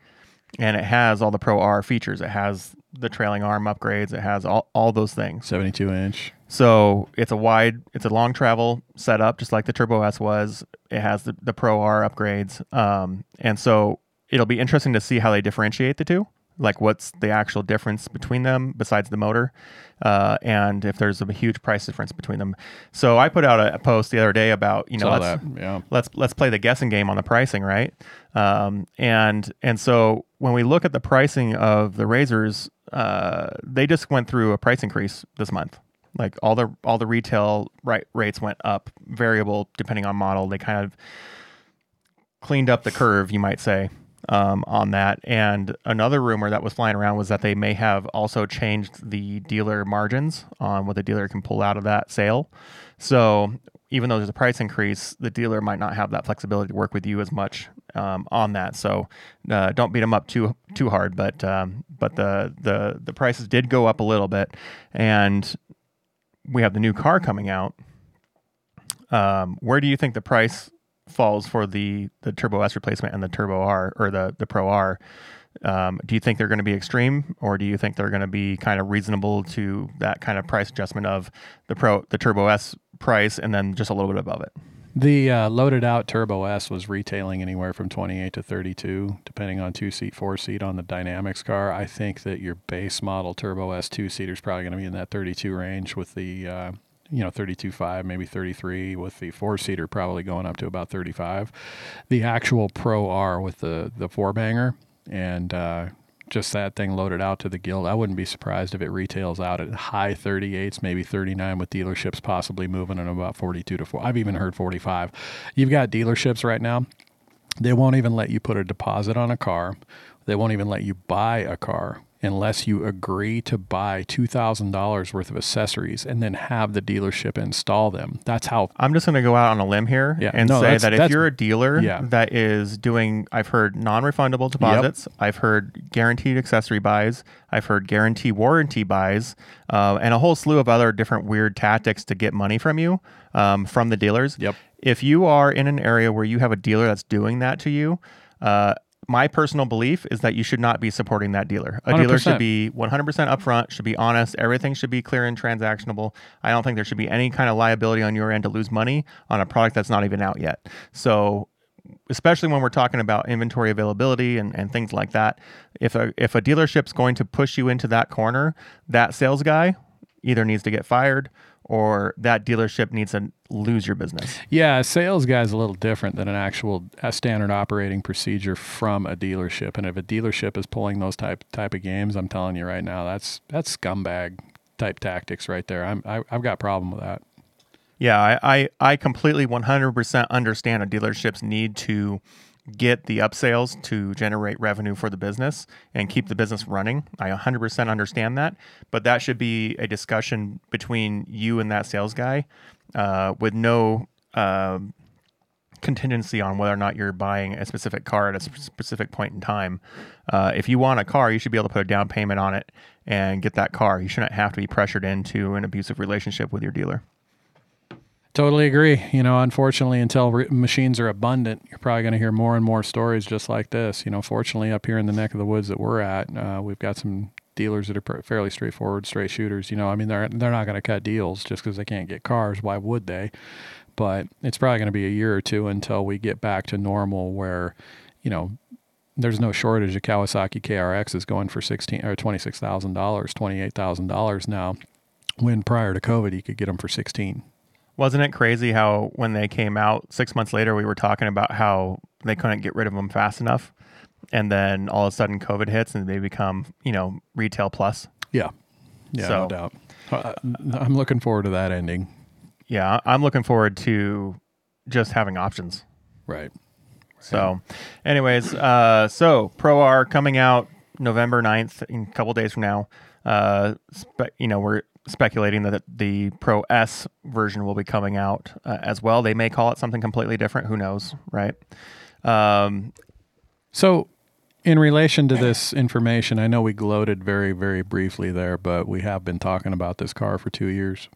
and it has all the Pro R features. It has the trailing arm upgrades. It has all, all those things. 72 inch. So it's a wide, it's a long travel setup, just like the Turbo S was. It has the, the Pro R upgrades, um, and so it'll be interesting to see how they differentiate the two like what's the actual difference between them besides the motor uh, and if there's a huge price difference between them. So i put out a, post the other day about you know Saw let's, that, yeah. let's let's play the guessing game on the pricing right? Um, and and so when we look at the pricing of the RZRs uh, they just went through a price increase this month. Like all the all the retail right rates went up variable depending on model. They kind of cleaned up the curve you might say um, on that. And another rumor that was flying around was that they may have also changed the dealer margins on what the dealer can pull out of that sale. So even though there's a price increase, the dealer might not have that flexibility to work with you as much um, on that. So uh, don't beat them up too too hard. But um, but the the the prices did go up a little bit, and we have the new car coming out. Um, where do you think the price falls for the the Turbo S replacement and the Turbo R or the the Pro R. Um, do you think they're going to be extreme, or do you think they're going to be kind of reasonable to that kind of price adjustment of the Pro the Turbo S price and then just a little bit above it? The uh, loaded out Turbo S was retailing anywhere from 28 to 32, depending on two seat, four seat on the Dynamix car. I think that your base model Turbo S two seater is probably going to be in that 32 range with the uh, you know 32.5 maybe 33 with the four seater probably going up to about 35 the actual pro r with the the four banger and uh, just that thing loaded out to the guild i wouldn't be surprised if it retails out at high 38s maybe 39 with dealerships possibly moving in about 42 to 4 i've even heard 45 you've got dealerships right now they won't even let you put a deposit on a car. They won't even let you buy a car unless you agree to buy $2,000 worth of accessories and then have the dealership install them. That's how. I'm just going to go out on a limb here Yeah. and No, say that if you're a dealer yeah. that is doing, I've heard non refundable deposits, I've heard guaranteed accessory buys, I've heard guarantee warranty buys, uh, and a whole slew of other different weird tactics to get money from you um, from the dealers. Yep. If you are in an area where you have a dealer that's doing that to you, uh, my personal belief is that you should not be supporting that dealer. A dealer 100%. should be 100% upfront, should be honest. Everything should be clear and transactionable. I don't think there should be any kind of liability on your end to lose money on a product that's not even out yet. So especially when we're talking about inventory availability and, and things like that. If a if a dealership's going to push you into that corner, that sales guy either needs to get fired or that dealership needs to lose your business. Yeah, a sales guy is a little different than an actual a standard operating procedure from a dealership. And if a dealership is pulling those type type of games, I'm telling you right now, that's that's scumbag type tactics right there. I'm I, I've got a problem with that. Yeah, I, I, I completely 100% understand a dealership's need to get the upsales to generate revenue for the business and keep the business running. I 100% understand that, but that should be a discussion between you and that sales guy uh, with no uh, contingency on whether or not you're buying a specific car at a specific point in time. Uh, if you want a car, you should be able to put a down payment on it and get that car. You shouldn't have to be pressured into an abusive relationship with your dealer. Totally agree. You know, unfortunately, until re- machines are abundant, you're probably going to hear more and more stories just like this. You know, fortunately, up here in the neck of the woods that we're at, uh, we've got some dealers that are fairly straightforward, straight shooters. You know, I mean, they're they're not going to cut deals just because they can't get cars. Why would they? But it's probably going to be a year or two until we get back to normal, where you know there's no shortage of Kawasaki KRX is going for sixteen or twenty six thousand dollars, twenty eight thousand dollars now. When prior to COVID, you could get them for sixteen. Wasn't it crazy how when they came out six months later, we were talking about how they couldn't get rid of them fast enough, and then all of a sudden COVID hits and they become you know retail plus. Yeah, yeah, so, no doubt. Uh, I'm looking forward to that ending. Yeah, I'm looking forward to just having options. Right. So, anyways, uh, so Pro R coming out November 9th, in a couple days from now. Uh, spe- you know, we're speculating that the Pro S version will be coming out uh, as well. They may call it something completely different. Who knows, right? Um, so, in relation to this information, I know we gloated very, very briefly there, but we have been talking about this car for two years.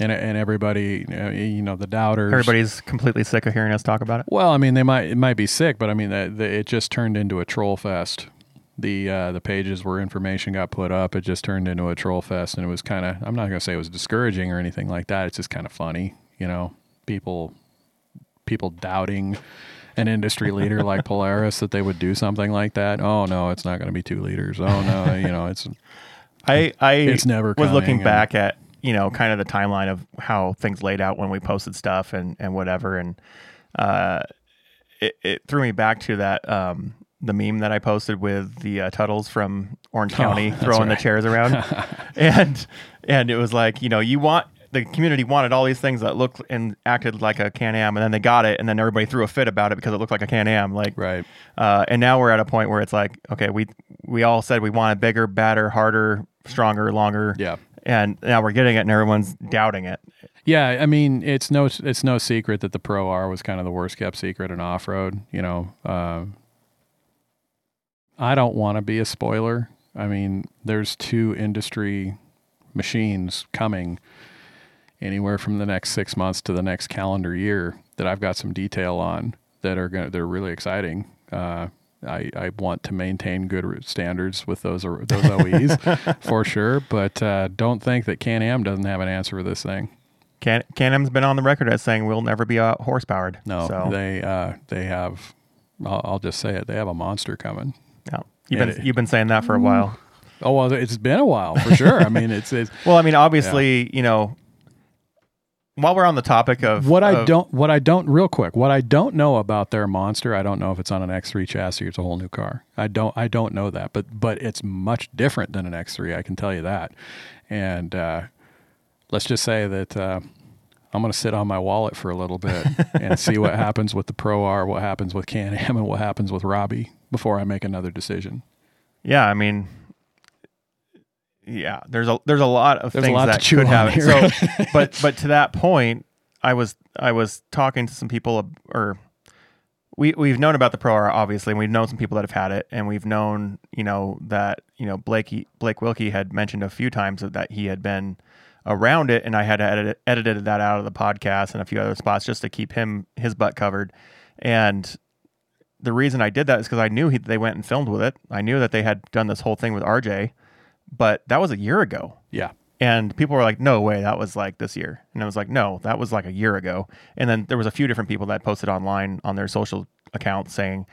And, and everybody, you know, the doubters. Everybody's completely sick of hearing us talk about it. Well, I mean, they might it might be sick, but I mean, it just turned into a troll fest the uh, the pages where information got put up, it just turned into a troll fest, and it was kind of I'm not gonna say it was discouraging or anything like that. It's just kind of funny, you know, people people doubting an industry leader like Polaris that they would do something like that. Oh no, it's not going to be two liters. Oh no, you know, it's I I it's never was looking back at you know kind of the timeline of how things laid out when we posted stuff and and whatever, and uh, it, it threw me back to that um, the meme that I posted with the uh, Tuttles from Orange oh, County oh, throwing right. the chairs around, and and it was like you know you want the community wanted all these things that looked and acted like a Can Am, and then they got it, and then everybody threw a fit about it because it looked like a Can Am. Like right, uh, and now we're at a point where it's like okay, we we all said we wanted bigger, badder, harder, stronger, longer. Yeah. And now we're getting it, and everyone's doubting it. Yeah, I mean, it's no it's no secret that the Pro R was kind of the worst kept secret in off road. You know, uh, I don't want to be a spoiler. I mean, there's two industry machines coming anywhere from the next six months to the next calendar year that I've got some detail on that are going they're really exciting. Uh, I, I want to maintain good standards with those those OEs for sure, but uh, don't think that Can Am doesn't have an answer for this thing. Can Can Am's been on the record as saying we'll never be out horse powered. No, so. they uh, they have. I'll, I'll, just say it. They have a monster coming. Yeah, you've been it, you've been saying that for a mm. while. Oh well, it's been a while for sure. I mean, it's, it's well. I mean, obviously, yeah. you know, while we're on the topic of what of, I don't, what I don't, real quick, what I don't know about their monster, I don't know if it's on an X3 chassis or it's a whole new car. I don't, I don't know that, but but it's much different than an X3. I can tell you that. And uh, let's just say that uh, I'm going to sit on my wallet for a little bit and see what happens with the Pro R, what happens with Can Am, and what happens with Robbie before I make another decision. Yeah, I mean, yeah, there's a there's a lot of there's things lot that could happen. So, but but to that point, I was I was talking to some people, or we we've known about the Pro R obviously, and we've known some people that have had it, and we've known you know that you know Blake Blake Wilkie had mentioned a few times that he had been around it, and I had edit, edited that out of the podcast and a few other spots just to keep him his butt covered. And the reason I did that is because I knew he, they went and filmed with it. I knew that they had done this whole thing with RJ, but that was a year ago. Yeah. And people were like, no way, that was like this year. And I was like, no, that was like a year ago. And then there was a few different people that posted online on their social accounts saying,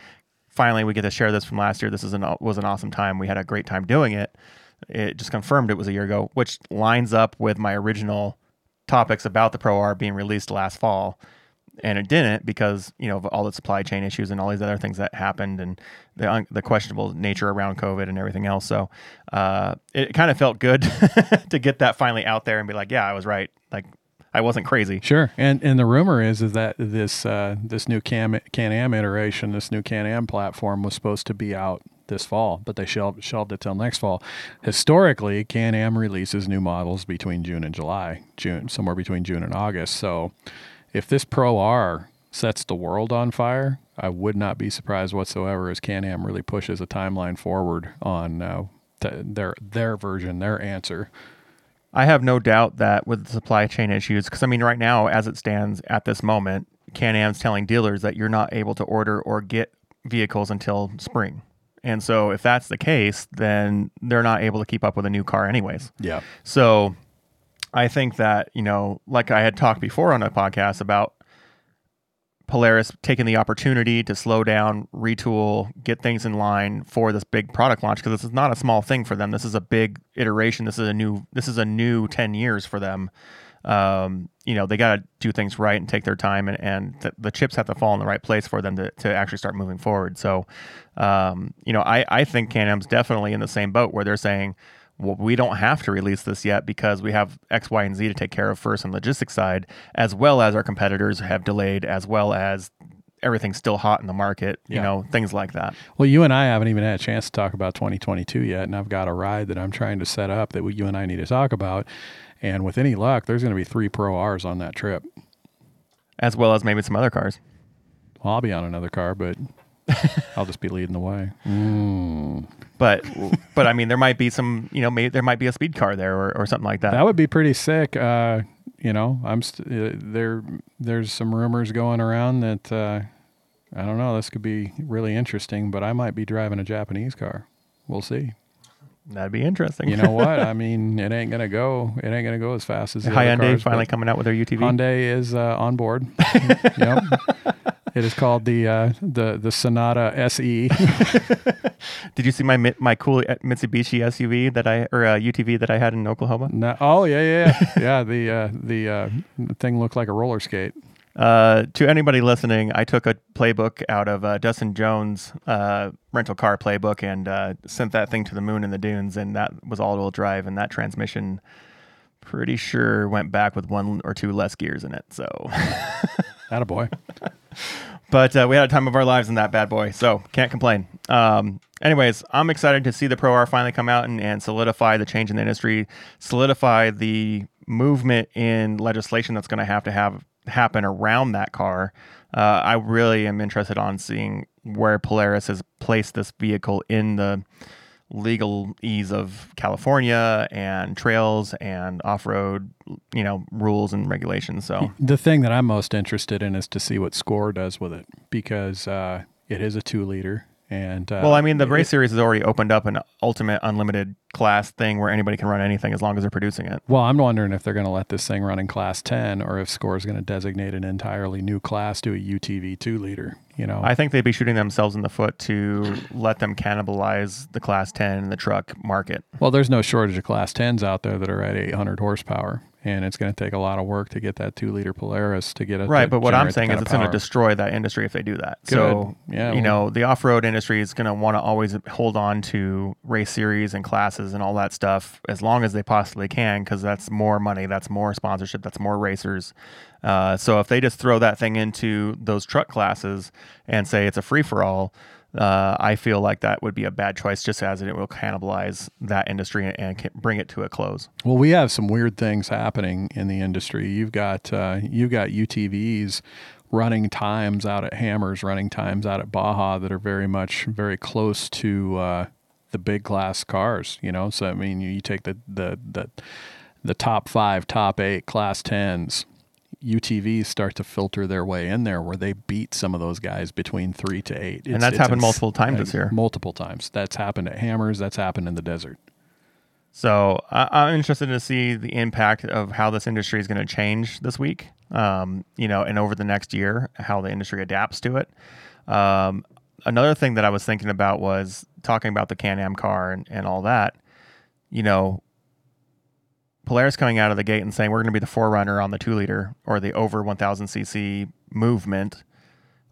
finally, we get to share this from last year. This is an, was an awesome time. We had a great time doing it. It just confirmed it was a year ago, which lines up with my original topics about the Pro R being released last fall and it didn't because you know of all the supply chain issues and all these other things that happened and the un- the questionable nature around COVID and everything else. So uh, it kind of felt good to get that finally out there and be like, yeah, I was right. Like I wasn't crazy. Sure. And and the rumor is is that this uh, this new Can Can-Am iteration, this new Can-Am platform was supposed to be out this fall, but they shelved, shelved it till next fall. Historically, Can-Am releases new models between June and July, June somewhere between June and August. So if this Pro R sets the world on fire, I would not be surprised whatsoever as Can-Am really pushes a timeline forward on uh, their their version, their answer. I have no doubt that with the supply chain issues, because I mean, right now, as it stands at this moment, Can-Am's telling dealers that you're not able to order or get vehicles until spring. And so, if that's the case, then they're not able to keep up with a new car, anyways. Yeah. So, I think that, you know, like I had talked before on a podcast about Polaris taking the opportunity to slow down, retool, get things in line for this big product launch because this is not a small thing for them. This is a big iteration. This is a new this is a new 10 years for them. Um, you know, they got to do things right and take their time and, and th- the chips have to fall in the right place for them to, to actually start moving forward. So, um, you know, I, I think Can-Am's definitely in the same boat where they're saying, well, we don't have to release this yet because we have X, Y, and Z to take care of first on the logistics side, as well as our competitors have delayed, as well as everything's still hot in the market, you yeah. know, things like that. Well, you and I haven't even had a chance to talk about 2022 yet, and I've got a ride that I'm trying to set up that you and I need to talk about. And with any luck, there's going to be three Pro R's on that trip, as well as maybe some other cars. Well, I'll be on another car, but I'll just be leading the way. Mm. But but I mean, there might be some, you know, maybe there might be a speed car there or, or something like that. That would be pretty sick. Uh, you know, I'm st- uh, there. There's some rumors going around that uh, I don't know. This could be really interesting, but I might be driving a Japanese car. We'll see. That'd be interesting. You know what? I mean, it ain't gonna go. It ain't gonna go as fast as the Hyundai finally coming out with their UTV. Hyundai is uh, on board. yep. It is called the uh, the the Sonata SE. Did you see my my cool Mitsubishi SUV that I or uh, UTV that I had in Oklahoma? No, oh yeah yeah yeah. the uh, the, uh, the thing looked like a roller skate. Uh, to anybody listening, I took a playbook out of uh, Dustin Jones' uh, rental car playbook and uh, sent that thing to the moon in the dunes, and that was all-wheel drive, and that transmission, pretty sure, went back with one or two less gears in it. So, a boy. but uh, we had a time of our lives in that bad boy, so can't complain. Um, anyways, I'm excited to see the Pro R finally come out and, and solidify the change in the industry, solidify the movement in legislation that's going to have to have happen around that car. Uh, I really am interested on seeing where Polaris has placed this vehicle in the legal ease of California and trails and off-road, you know, rules and regulations. So the thing that I'm most interested in is to see what Score does with it because uh, it is a two liter. And uh, well, I mean, the race it, series has already opened up an ultimate unlimited class thing where anybody can run anything as long as they're producing it. Well, I'm wondering if they're going to let this thing run in class 10 or if Score is going to designate an entirely new class to a UTV two liter. You know, I think they'd be shooting themselves in the foot to let them cannibalize the class 10 and the truck market. Well, there's no shortage of class 10s out there that are at 800 horsepower and it's going to take a lot of work to get that two liter Polaris to get it right. But what I'm saying is it's going to destroy that industry if they do that. Good. So yeah, you well, know the off road industry is going to want to always hold on to race series and classes and all that stuff as long as they possibly can because that's more money, that's more sponsorship, that's more racers. Uh, so if they just throw that thing into those truck classes and say it's a free for all uh, I feel like that would be a bad choice just as it will cannibalize that industry and, bring it to a close. Well, we have some weird things happening in the industry. You've got uh, you've got UTVs running times out at Hammers, running times out at Baja that are very much very close to uh, the big class cars. You know, so I mean, you, you take the the the the top five, top eight class tens UTVs start to filter their way in there where they beat some of those guys between three to eight. It's, and that's happened ins- multiple times this year. Multiple times. That's happened at Hammers. That's happened in the desert. So I, I'm interested to see the impact of how this industry is going to change this week. Um, you know, and over the next year, how the industry adapts to it. Um, another thing that I was thinking about was talking about the Can-Am car and, and all that. You know, Polaris coming out of the gate and saying we're going to be the forerunner on the two liter or the over 1000 cc movement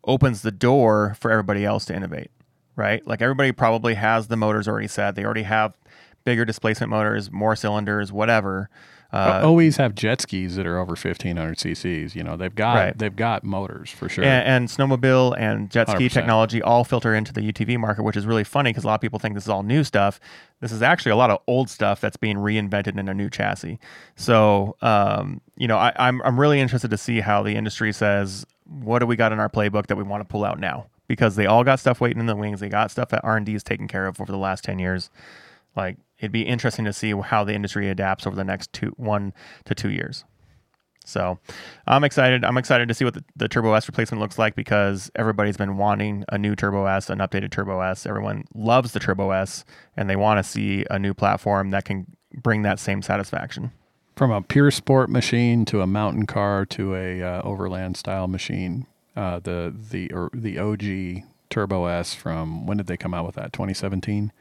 opens the door for everybody else to innovate, right? Like everybody probably has the motors already set. They already have bigger displacement motors, more cylinders, whatever. Uh, always have jet skis that are over 1500 cc's. You know, they've got Right. they've got motors for sure. and, and snowmobile and jet ski 100%. technology all filter into the UTV market, which is really funny because a lot of people think this is all new stuff. This is actually a lot of old stuff that's being reinvented in a new chassis. So, um, you know, I, I'm I'm really interested to see how the industry says what do we got in our playbook that we want to pull out now because they all got stuff waiting in the wings. They got stuff that R and D is taken care of over the last ten years. Like it'd be interesting to see how the industry adapts over the next two one to two years. So I'm excited. I'm excited to see what the, the Turbo S replacement looks like because everybody's been wanting a new Turbo S, an updated Turbo S. Everyone loves the Turbo S and they want to see a new platform that can bring that same satisfaction. From a pure sport machine to a mountain car to a uh, overland style machine, uh, the the or the OG Turbo S from when did they come out with that? 2017,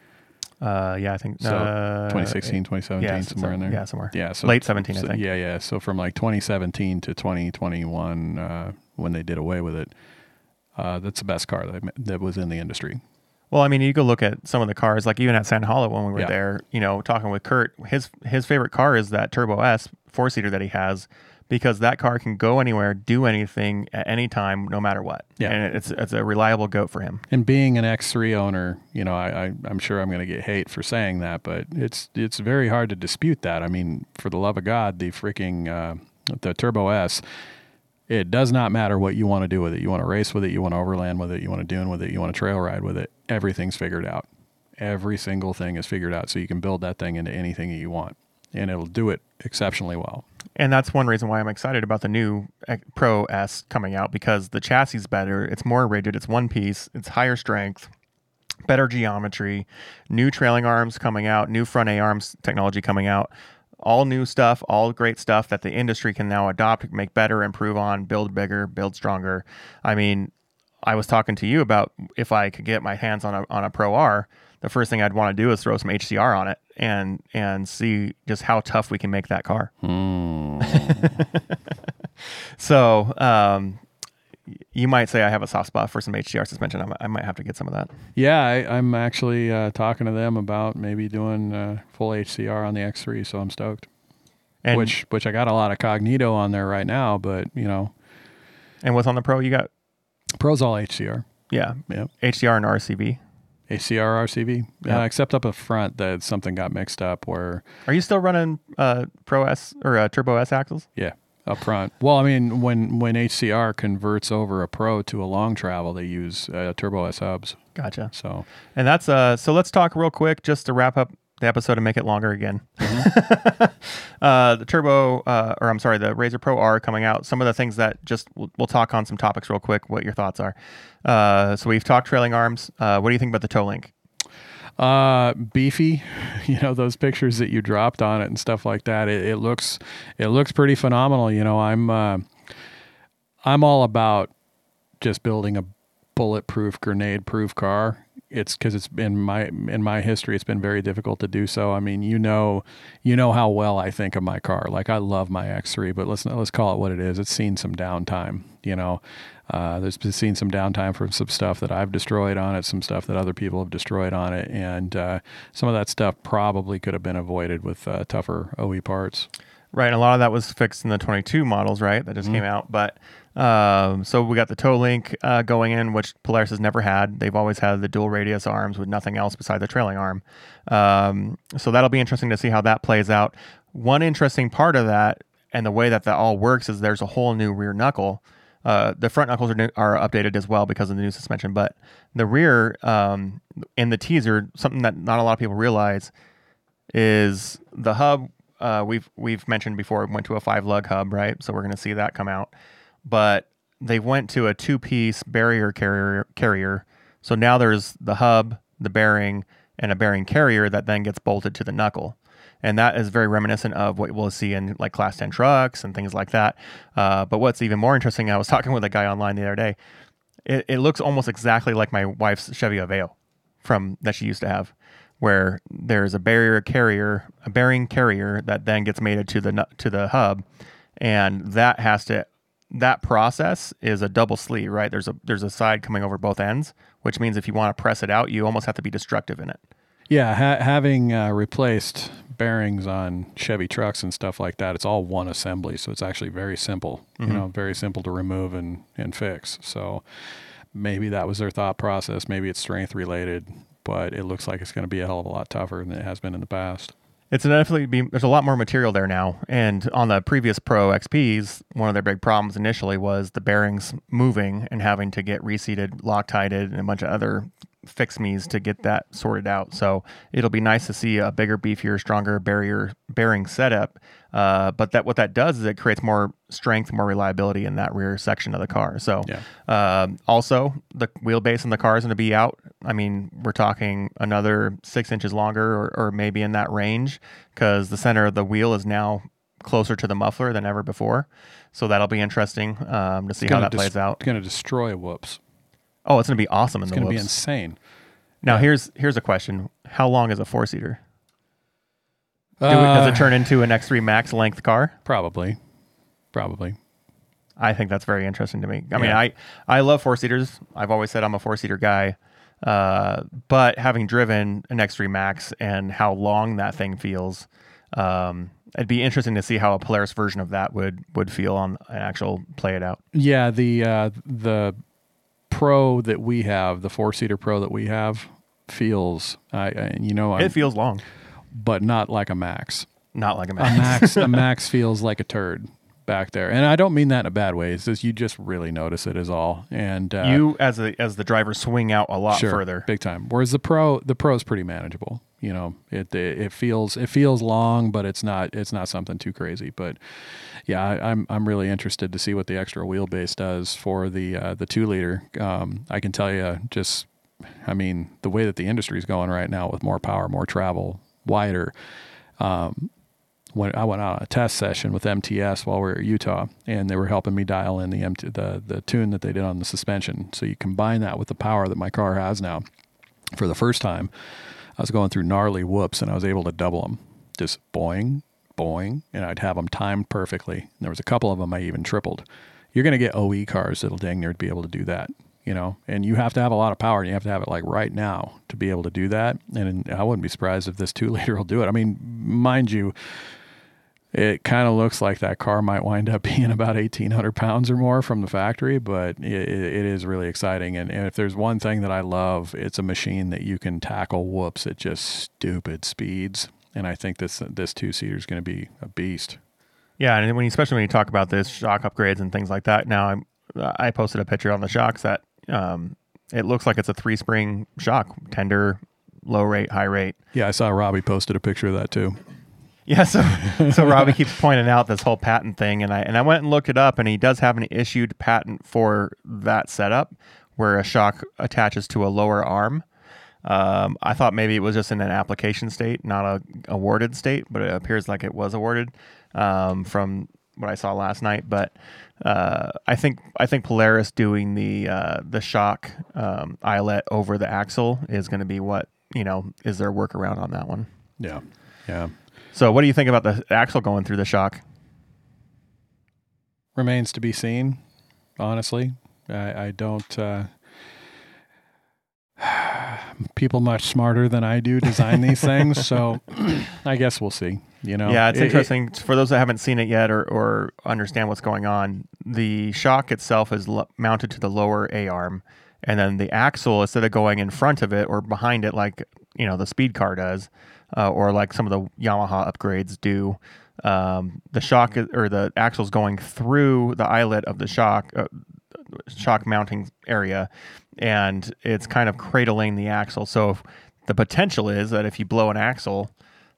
Uh, yeah, I think So, uh, 2016, 2017, yeah, somewhere in there. Yeah, somewhere. Yeah, so Late 17, I think. Yeah, yeah. So from like 2017 to 2021, uh, when they did away with it, uh, that's the best car that that was in the industry. Well, I mean, you could look at some of the cars, like even at Sand Hollow when we were Yeah. there. You know, talking with Kurt, his his favorite car is that Turbo S four seater that he has because that car can go anywhere, do anything at any time, no matter what. Yeah. and it's it's a reliable goat for him. And being an X3 owner, you know, I, I I'm sure I'm going to get hate for saying that, but it's it's very hard to dispute that. I mean, for the love of God, the freaking uh, the Turbo S, it does not matter what you want to do with it. You want to race with it, you want to overland with it, you want to dune with it, you want to trail ride with it. Everything's figured out. Every single thing is figured out, so you can build that thing into anything that you want, and it'll do it exceptionally well. And that's one reason why I'm excited about the new eh, Pro S coming out because the chassis is better. It's more rigid. It's one piece. It's higher strength, better geometry, new trailing arms coming out, new front A arms technology coming out. All new stuff, all great stuff that the industry can now adopt, make better, improve on, build bigger, build stronger. I mean, I was talking to you about if I could get my hands on a on a Pro R, the first thing I'd want to do is throw some HCR on it and and see just how tough we can make that car. So um, you might say I have a soft spot for some HCR suspension. I might, I might have to get some of that. Yeah, I, I'm actually uh, talking to them about maybe doing uh, full HCR on the X3, so I'm stoked. And which which I got a lot of Cognito on there right now, but you know, and what's on the Pro? You got Pro's all HCR. yeah, Yep. HCR and RCV. HCR RCV. Yeah. Uh, except up a front that something got mixed up where Are you still running uh, Pro S or uh, Turbo S axles? yeah, up front. Well, I mean when when HCR converts over a Pro to a long travel, they use uh, Turbo S hubs. Gotcha. So And that's uh. So let's talk real quick just to wrap up the episode and make it longer again. uh, the Turbo, uh, or I'm sorry, the RZR Pro R coming out. Some of the things that just we'll, we'll talk on some topics real quick. What your thoughts are? Uh, so we've talked trailing arms. Uh, what do you think about the toe link? uh beefy you know those pictures that you dropped on it and stuff like that it, it looks it looks pretty phenomenal you know i'm uh, i'm all about just building a bulletproof grenade proof car. It's because it's been my in my history it's been very difficult to do so. I mean you know you know how well i think of my car. Like i love my x3 but let's let's call it what it is. It's seen some downtime you know uh, there's been seen some downtime from some stuff that I've destroyed on it, some stuff that other people have destroyed on it, and uh, some of that stuff probably could have been avoided with uh, tougher OE parts. Right, and a lot of that was fixed in the 22 models, right? That just came out. But um, so we got the toe link uh, going in, which Polaris has never had. They've always had the dual radius arms with nothing else beside the trailing arm. Um, so that'll be interesting to see how that plays out. One interesting part of that and the way that that all works is there's a whole new rear knuckle. Uh, the front knuckles are, new, are updated as well because of the new suspension, but the rear um, in the teaser, something that not a lot of people realize is the hub uh, we've we've mentioned before went to a five lug hub, right? So we're going to see that come out. But they went to a two piece barrier carrier carrier. So now there's the hub, the bearing, and a bearing carrier that then gets bolted to the knuckle. And that is very reminiscent of what we'll see in like Class 10 trucks and things like that. Uh, but what's even more interesting, I was talking with a guy online the other day. It, it looks almost exactly like my wife's Chevy Aveo from that she used to have, where there's a barrier carrier, a bearing carrier that then gets mated to the to the hub, and that has to that process is a double sleeve, right? There's a there's a side coming over both ends, which means if you want to press it out, you almost have to be destructive in it. Yeah, ha- having uh, replaced bearings on Chevy trucks and stuff like that, it's all one assembly, so it's actually very simple. Mm-hmm. You know, very simple to remove and and fix. So maybe that was their thought process. Maybe it's strength related, but it looks like it's going to be a hell of a lot tougher than it has been in the past. It's definitely be, there's a lot more material there now. And on the previous Pro XPs, one of their big problems initially was the bearings moving and having to get reseated, Loctited, and a bunch of other fix me's to get that sorted out. So it'll be nice to see a bigger, beefier, stronger barrier bearing setup. Uh, but that what that does is it creates more strength, more reliability in that rear section of the car. So Yeah. um, also the wheelbase in the car is going to be out. I mean, we're talking another six inches longer, or, or maybe in that range, because the center of the wheel is now closer to the muffler than ever before. So that'll be interesting um, to see how that dis- plays out. It's going to destroy whoops. Oh, it's going to be awesome in It's the going to be whoops. insane. Now here's here's a question: How long is a four seater? Do it, does Uh, it turn into an X3 Max length car? Probably, probably. I think that's very interesting to me. I mean, Yeah. I I love four seaters. I've always said I'm a four seater guy. Uh, but having driven an X3 Max and how long that thing feels, um, it'd be interesting to see how a Polaris version of that would would feel on an actual play it out. Yeah, the uh, the Pro that we have, the four seater Pro that we have, feels. I, I you know, I'm, it feels long, but not like a Max. not like a Max. A Max. Max, a Max feels like a turd back there, and I don't mean that in a bad way. It's just you just really notice it is all, and uh, you as a as the driver swing out a lot sure, further. big time. Whereas the Pro, the Pro is pretty manageable. You know, it, it it feels it feels long, but it's not it's not something too crazy. But yeah, I, I'm I'm really interested to see what the extra wheelbase does for the uh, the two liter. Um, I can tell you just, I mean, the way that the industry is going right now with more power, more travel, wider. Um, when I went on a test session with MTS while we were at Utah, and they were helping me dial in the MT, the the tune that they did on the suspension. So you combine that with the power that my car has now. For the first time, I was going through gnarly whoops, and I was able to double them, just boing, boing, and I'd have them timed perfectly. And there was a couple of them I even tripled. You're going to get OE cars that'll dang near be able to do that, you know. And you have to have a lot of power, and you have to have it like right now to be able to do that. And I wouldn't be surprised if this two liter will do it. I mean, mind you it kind of looks like that car might wind up being about 1800 pounds or more from the factory but it, it is really exciting and, and if there's one thing that i love it's a machine that you can tackle whoops at just stupid speeds and i think this this two seater is going to be a beast Yeah, and when you, especially when you talk about this shock upgrades and things like that. Now, I'm, I posted a picture on the shocks that um, it looks like it's a three spring shock, tender, low rate, high rate. yeah i saw robbie posted a picture of that too Yeah, so so Robbie keeps pointing out this whole patent thing, and I and I went and looked it up, and he does have an issued patent for that setup, where a shock attaches to a lower arm. Um, I thought maybe it was just in an application state, not a awarded state, but it appears like it was awarded um, from what I saw last night. But uh, I think I think Polaris doing the uh, the shock um, eyelet over the axle is going to be what you know is their workaround on that one. yeah yeah So, what do you think about the axle going through the shock? remains to be seen honestly i, I don't uh, people much smarter than i do design these things so i guess we'll see you know yeah, it's It- it- interesting for those that haven't seen it yet or, or understand what's going on. The shock itself is lo- mounted to the lower A arm, and then the axle instead of going in front of it or behind it like you know the speed car does, uh, or like some of the Yamaha upgrades do. Um, the shock or the axle's going through the eyelet of the shock uh, shock mounting area, and it's kind of cradling the axle. So the potential is that if you blow an axle,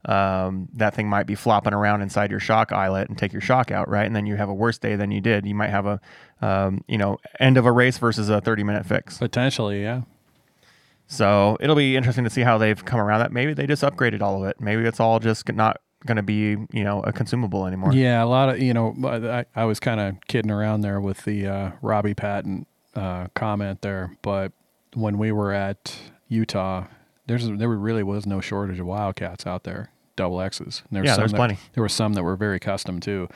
um, that thing might be flopping around inside your shock eyelet and take your shock out, right? And then you have a worse day than you did. You might have a, um, you know, end of a race versus a 30 minute fix. potentially yeah So it'll be interesting to see how they've come around that. Maybe they just upgraded all of it. Maybe it's all just not going to be you know a consumable anymore. Yeah, a lot of you know. I, I was kind of kidding around there with the uh, Robbie Patton uh, comment there, but when we were at Utah, there's there really was no shortage of Wildcats out there, double X's. And Yeah, some there's that- plenty. There were some that were very custom too,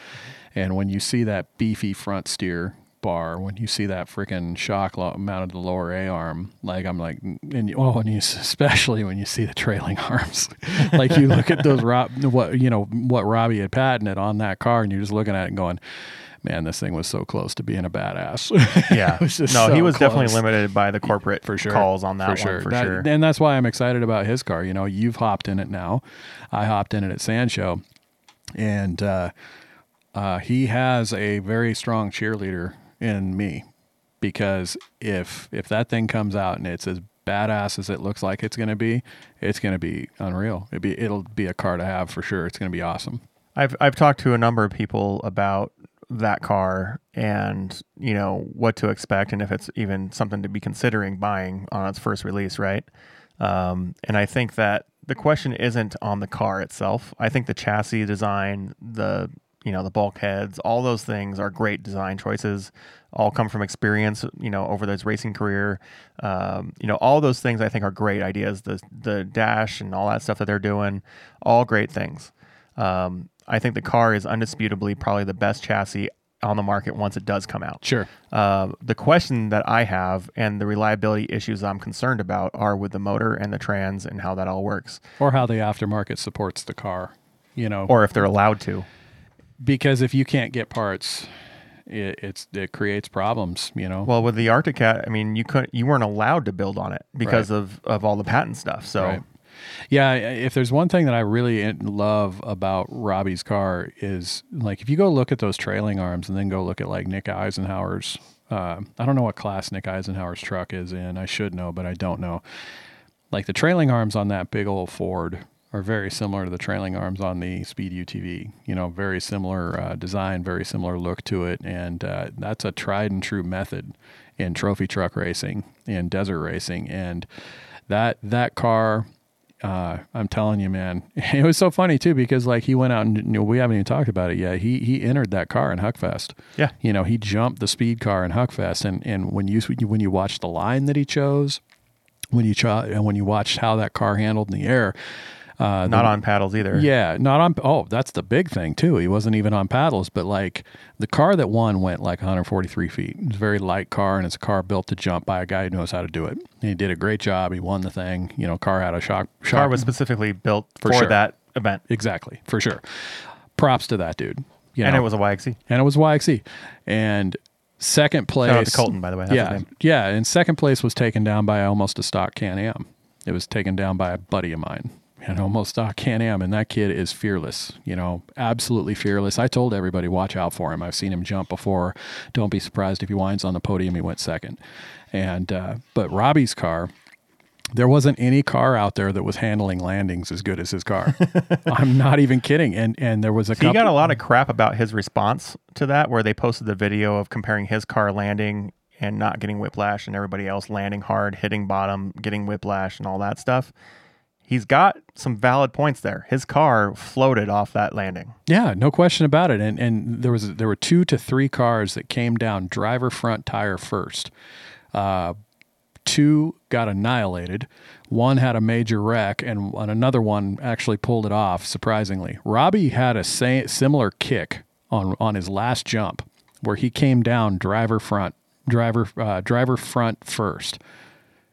and when you see that beefy front steer bar, when you see that freaking shock mounted to the lower A arm, like I'm like, and you, oh, and you especially when you see the trailing arms, like you look at those Rob, what you know what Robbie had patented on that car, and you're just looking at it and going. Man, this thing was so close to being a badass. Yeah. It was just no, he so was definitely limited by the corporate for sure calls on that for one sure. for That- sure. And that's why I'm excited about his car. You know, you've hopped in it now. I hopped in it at Sand Show, and uh, uh, he has a very strong cheerleader in me because if if that thing comes out and it's as badass as it looks like it's going to be, it's going to be unreal. It'll be it'll be a car to have for sure. It's going to be awesome. I've I've talked to a number of people about that car and you know what to expect and if it's even something to be considering buying on its first release, right? Um, and I think that the question isn't on the car itself. I think the chassis design, the you know the bulkheads, all those things are great design choices. All come from experience, you know, over this racing career. Um, you know, all those things I think are great ideas. The the dash and all that stuff that they're doing, all great things. Um, I think the car is undisputably probably the best chassis on the market once it does come out. Sure. Uh, the question that I have and the reliability issues I'm concerned about are with the motor and the trans and how that all works, Or how the aftermarket supports the car. You know, or if they're allowed to. Because if you can't get parts, it, it's it creates problems. You know. Well, with the Arctic Cat, I mean, you couldn't, you weren't allowed to build on it because Right. of of all the patent stuff. So Right. Yeah, if there's one thing that I really love about Robbie's car is like if you go look at those trailing arms and then go look at like Nick Eisenhower's. Uh, I don't know what class Nick Eisenhower's truck is in. I should know, but I don't know. Like the trailing arms on that big old Ford are very similar to the trailing arms on the Speed UTV. You know, very similar uh, design, very similar look to it, and uh, that's a tried and true method in trophy truck racing, in desert racing, and that that car uh, I'm telling you, man, it was so funny too because like he went out and you know, we haven't even talked about it yet. He he entered that car in Huckfest. Yeah. you know he jumped the speed car in Huckfest, and and when you when you watch the line that he chose, when you cho- and when you watched how that car handled in the air, uh, not on paddles either. yeah, not on. Oh, that's the big thing too. He wasn't even on paddles, but like the car that won went like 143 feet. It's a very light car, and it's a car built to jump by a guy who knows how to do it. And he did a great job. He won the thing. You know, car had a shock. shock car was specifically built for, sure. that event, exactly for sure. Props to that dude. You and it was a YXZ. and it was YXZ. And second place, Shout out to Colton, by the way. That's yeah, name. yeah. And second place was taken down by almost a stock Can Am. It was taken down by a buddy of mine, an almost stock Can Am, and that kid is fearless. You know, absolutely fearless. I told everybody, watch out for him. I've seen him jump before. Don't be surprised if he winds on the podium. He went second. And uh, but Robbie's car. There wasn't any car out there that was handling landings as good as his car. I'm not even kidding. And and there was a He couple. got a lot of crap about his response to that, where they posted the video of comparing his car landing and not getting whiplash, and everybody else landing hard, hitting bottom, getting whiplash, and all that stuff. He's got some valid points there. His car floated off that landing. Yeah, no question about it. And and there was there were two to three cars that came down driver front tire first. Uh, two got annihilated. One had a major wreck, and, and another one actually pulled it off. Surprisingly, Robbie had a sa- similar kick on on his last jump, where he came down driver front, driver uh, driver front first.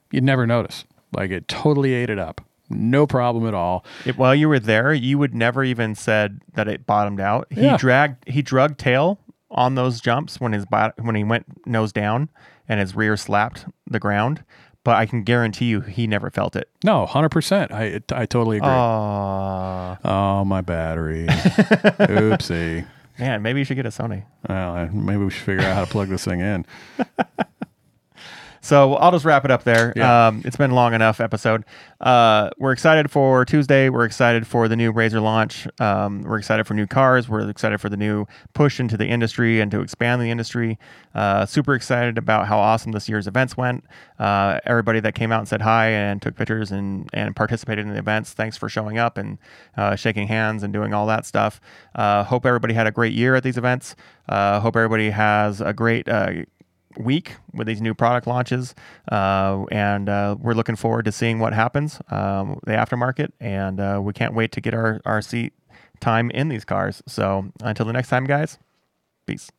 You'd never notice. Like it totally ate it up. No problem at all. If, while you were there, you would never even said that it bottomed out. He Yeah. dragged, he drug tail on those jumps when his bot, when he went nose down and his rear slapped the ground. But I can guarantee you, he never felt it. No, hundred percent. I I totally agree. Oh Oh, my battery. Oopsie. man, maybe you should get a Sony. Well, maybe we should figure out how to plug this thing in. So I'll just wrap it up there. Yeah. Um, it's been a long enough episode. Uh, we're excited for Tuesday. We're excited for the new RZR launch. Um, we're excited for new cars. We're excited for the new push into the industry and to expand the industry. Uh, super excited about how awesome this year's events went. Uh, everybody that came out and said hi and took pictures and, and participated in the events, thanks for showing up and uh, shaking hands and doing all that stuff. Uh, hope everybody had a great year at these events. Uh, hope everybody has a great uh, week with these new product launches, uh, and uh, we're looking forward to seeing what happens um, the aftermarket, and uh, we can't wait to get our our seat time in these cars. So until the next time, guys, peace.